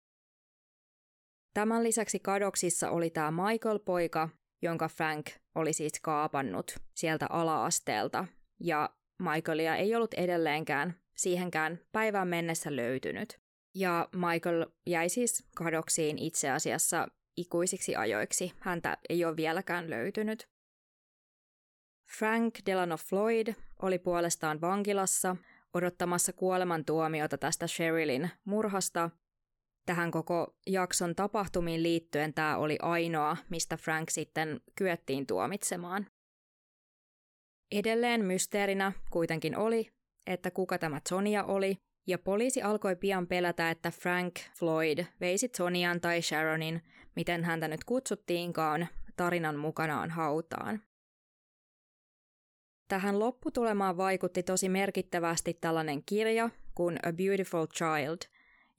Tämän lisäksi kadoksissa oli tämä Michael-poika, jonka Frank oli siis kaapannut sieltä ala-asteelta, ja Michaelia ei ollut edelleenkään siihenkään päivään mennessä löytynyt. Ja Michael jäi siis kadoksiin itse asiassa ikuisiksi ajoiksi. Häntä ei ole vieläkään löytynyt. Frank Delano Floyd oli puolestaan vankilassa odottamassa kuolemantuomiota tästä Sherilyn murhasta. Tähän koko jakson tapahtumiin liittyen tämä oli ainoa, mistä Frank sitten kyettiin tuomitsemaan. Edelleen mysteerinä kuitenkin oli, että kuka tämä Sonia oli, ja poliisi alkoi pian pelätä, että Frank Floyd veisi Sonian tai Sharonin, miten häntä nyt kutsuttiinkaan, tarinan mukanaan hautaan. Tähän lopputulemaan vaikutti tosi merkittävästi tällainen kirja kuin A Beautiful Child,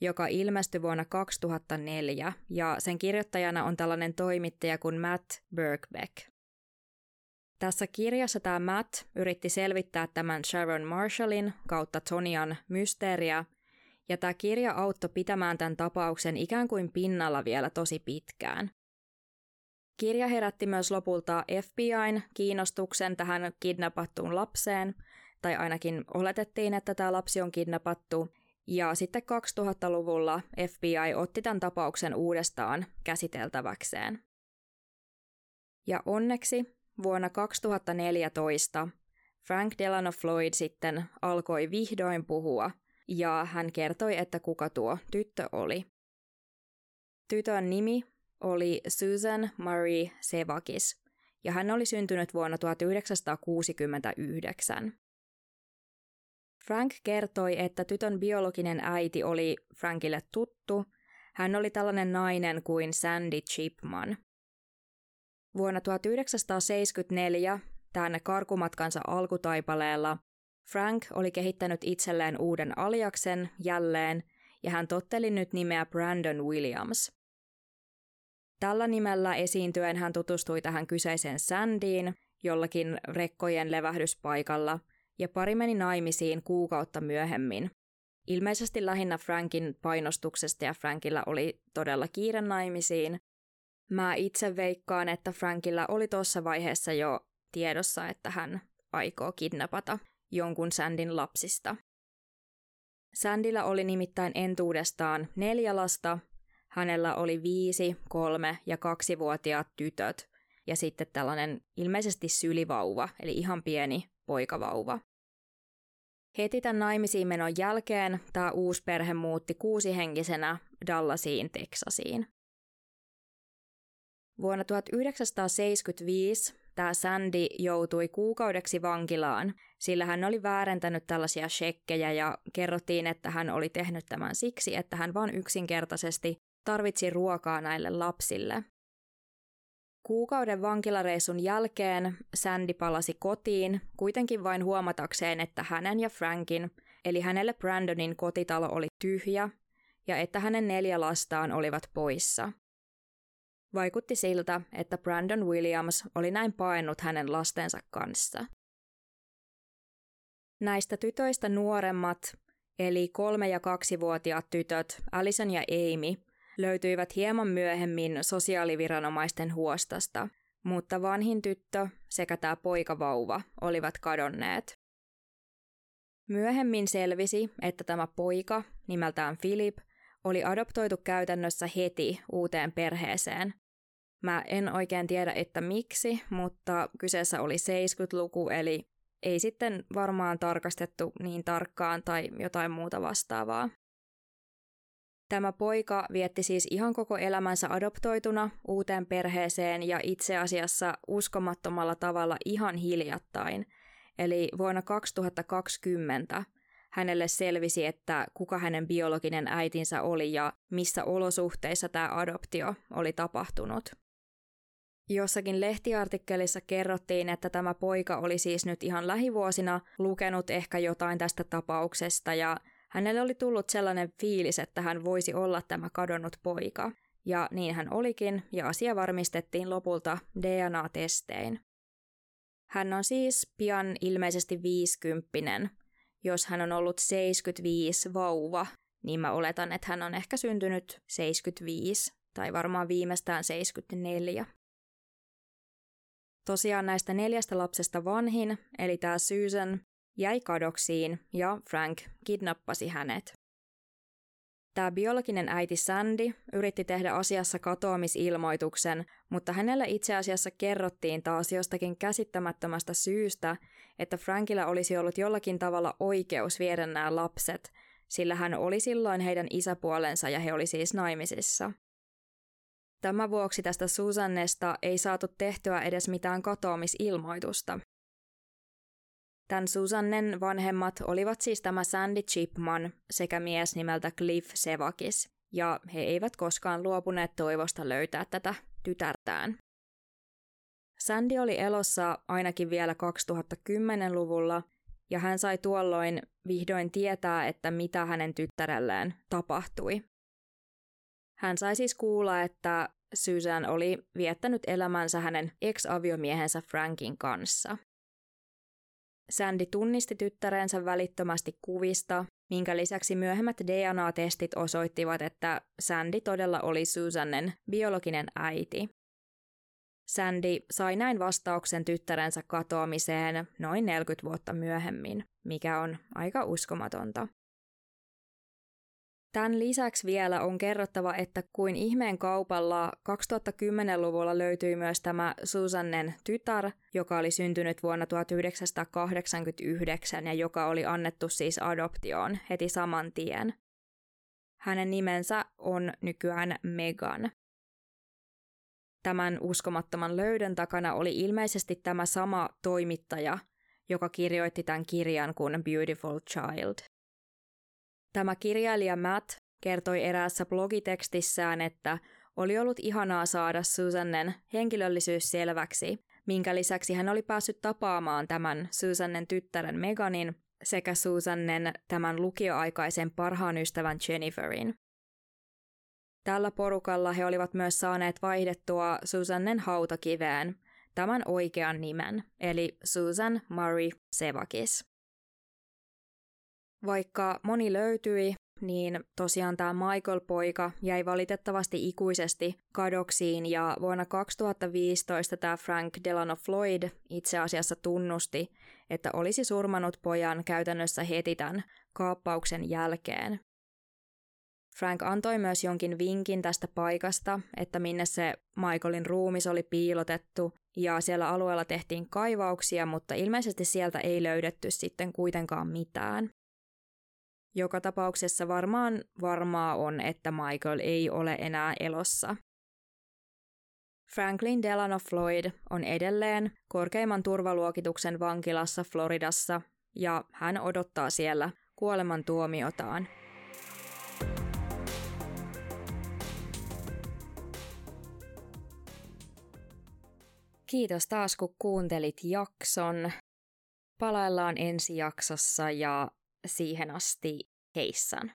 joka ilmestyi vuonna 2004, ja sen kirjoittajana on tällainen toimittaja kuin Matt Birkbeck. Tässä kirjassa tämä Matt yritti selvittää tämän Sharon Marshallin kautta Tonian mysteeriä, ja tämä kirja auttoi pitämään tämän tapauksen ikään kuin pinnalla vielä tosi pitkään. Kirja herätti myös lopulta FBIn kiinnostuksen tähän kidnappattuun lapseen, tai ainakin oletettiin, että tämä lapsi on kidnappattu, ja sitten 2000-luvulla FBI otti tämän tapauksen uudestaan käsiteltäväkseen. Ja onneksi vuonna 2014 Frank Delano Floyd sitten alkoi vihdoin puhua, ja hän kertoi, että kuka tuo tyttö oli. Tytön nimi oli Susan Marie Sevakis, ja hän oli syntynyt vuonna 1969. Frank kertoi, että tytön biologinen äiti oli Frankille tuttu. Hän oli tällainen nainen kuin Sandy Chipman. Vuonna 1974 tänne karkumatkansa alkutaipaleella Frank oli kehittänyt itselleen uuden aliaksen jälleen ja hän totteli nyt nimeä Brandon Williams. Tällä nimellä esiintyen hän tutustui tähän kyseiseen Sandyin jollakin rekkojen levähdyspaikalla ja pari meni naimisiin kuukautta myöhemmin. Ilmeisesti lähinnä Frankin painostuksesta ja Frankilla oli todella kiire naimisiin. Mä itse veikkaan, että Frankilla oli tuossa vaiheessa jo tiedossa, että hän aikoo kidnapata jonkun Sandin lapsista. Sandilla oli nimittäin entuudestaan neljä lasta Hänellä oli viisi, kolme ja kaksivuotiaat tytöt ja sitten tällainen ilmeisesti sylivauva, eli ihan pieni poikavauva. Heti tämän naimisiin menon jälkeen tämä uusi perhe muutti kuusihenkisenä Dallasiin, Teksasiin. Vuonna 1975 tämä Sandy joutui kuukaudeksi vankilaan, sillä hän oli väärentänyt tällaisia shekkejä ja kerrottiin, että hän oli tehnyt tämän siksi, että hän vain yksinkertaisesti tarvitsi ruokaa näille lapsille. Kuukauden vankilareissun jälkeen Sandy palasi kotiin, kuitenkin vain huomatakseen, että hänen ja Frankin, eli hänelle Brandonin kotitalo oli tyhjä ja että hänen neljä lastaan olivat poissa. Vaikutti siltä, että Brandon Williams oli näin paennut hänen lastensa kanssa. Näistä tytöistä nuoremmat, eli kolme- ja kaksivuotiaat tytöt Alison ja Amy, löytyivät hieman myöhemmin sosiaaliviranomaisten huostasta, mutta vanhin tyttö sekä tämä poikavauva olivat kadonneet. Myöhemmin selvisi, että tämä poika, nimeltään Philip, oli adoptoitu käytännössä heti uuteen perheeseen. Mä en oikein tiedä, että miksi, mutta kyseessä oli 70-luku, eli ei sitten varmaan tarkastettu niin tarkkaan tai jotain muuta vastaavaa. Tämä poika vietti siis ihan koko elämänsä adoptoituna uuteen perheeseen ja itse asiassa uskomattomalla tavalla ihan hiljattain. Eli vuonna 2020 hänelle selvisi, että kuka hänen biologinen äitinsä oli ja missä olosuhteissa tämä adoptio oli tapahtunut. Jossakin lehtiartikkelissa kerrottiin, että tämä poika oli siis nyt ihan lähivuosina lukenut ehkä jotain tästä tapauksesta ja Hänelle oli tullut sellainen fiilis, että hän voisi olla tämä kadonnut poika. Ja niin hän olikin, ja asia varmistettiin lopulta DNA-testein. Hän on siis pian ilmeisesti viisikymppinen. Jos hän on ollut 75 vauva, niin mä oletan, että hän on ehkä syntynyt 75 tai varmaan viimeistään 74. Tosiaan näistä neljästä lapsesta vanhin, eli tämä Susan, jäi kadoksiin ja Frank kidnappasi hänet. Tämä biologinen äiti Sandy yritti tehdä asiassa katoamisilmoituksen, mutta hänelle itse asiassa kerrottiin taas jostakin käsittämättömästä syystä, että Frankilla olisi ollut jollakin tavalla oikeus viedä nämä lapset, sillä hän oli silloin heidän isäpuolensa ja he oli siis naimisissa. Tämän vuoksi tästä Susannesta ei saatu tehtyä edes mitään katoamisilmoitusta. Tämän Susannen vanhemmat olivat siis tämä Sandy Chipman sekä mies nimeltä Cliff Sevakis, ja he eivät koskaan luopuneet toivosta löytää tätä tytärtään. Sandy oli elossa ainakin vielä 2010-luvulla, ja hän sai tuolloin vihdoin tietää, että mitä hänen tyttärelleen tapahtui. Hän sai siis kuulla, että Susan oli viettänyt elämänsä hänen ex-aviomiehensä Frankin kanssa. Sandy tunnisti tyttärensä välittömästi kuvista, minkä lisäksi myöhemmät DNA-testit osoittivat, että Sandy todella oli Susannen biologinen äiti. Sandy sai näin vastauksen tyttärensä katoamiseen noin 40 vuotta myöhemmin, mikä on aika uskomatonta. Tämän lisäksi vielä on kerrottava, että kuin ihmeen kaupalla 2010-luvulla löytyi myös tämä Susannen tytär, joka oli syntynyt vuonna 1989 ja joka oli annettu siis adoptioon heti saman tien. Hänen nimensä on nykyään Megan. Tämän uskomattoman löydön takana oli ilmeisesti tämä sama toimittaja, joka kirjoitti tämän kirjan kuin Beautiful Child. Tämä kirjailija Matt kertoi eräässä blogitekstissään, että oli ollut ihanaa saada Susannen henkilöllisyys selväksi, minkä lisäksi hän oli päässyt tapaamaan tämän Susannen tyttären Meganin sekä Susannen tämän lukioaikaisen parhaan ystävän Jenniferin. Tällä porukalla he olivat myös saaneet vaihdettua Susannen hautakiveen tämän oikean nimen, eli Susan Murray Sevakis. Vaikka moni löytyi, niin tosiaan tämä Michael-poika jäi valitettavasti ikuisesti kadoksiin ja vuonna 2015 tämä Frank Delano Floyd itse asiassa tunnusti, että olisi surmanut pojan käytännössä heti tämän kaappauksen jälkeen. Frank antoi myös jonkin vinkin tästä paikasta, että minne se Michaelin ruumis oli piilotettu, ja siellä alueella tehtiin kaivauksia, mutta ilmeisesti sieltä ei löydetty sitten kuitenkaan mitään. Joka tapauksessa varmaan varmaa on, että Michael ei ole enää elossa. Franklin Delano Floyd on edelleen korkeimman turvaluokituksen vankilassa Floridassa ja hän odottaa siellä kuoleman tuomiotaan. Kiitos taas kun kuuntelit jakson. Palaillaan ensi jaksossa ja siihen asti heissan.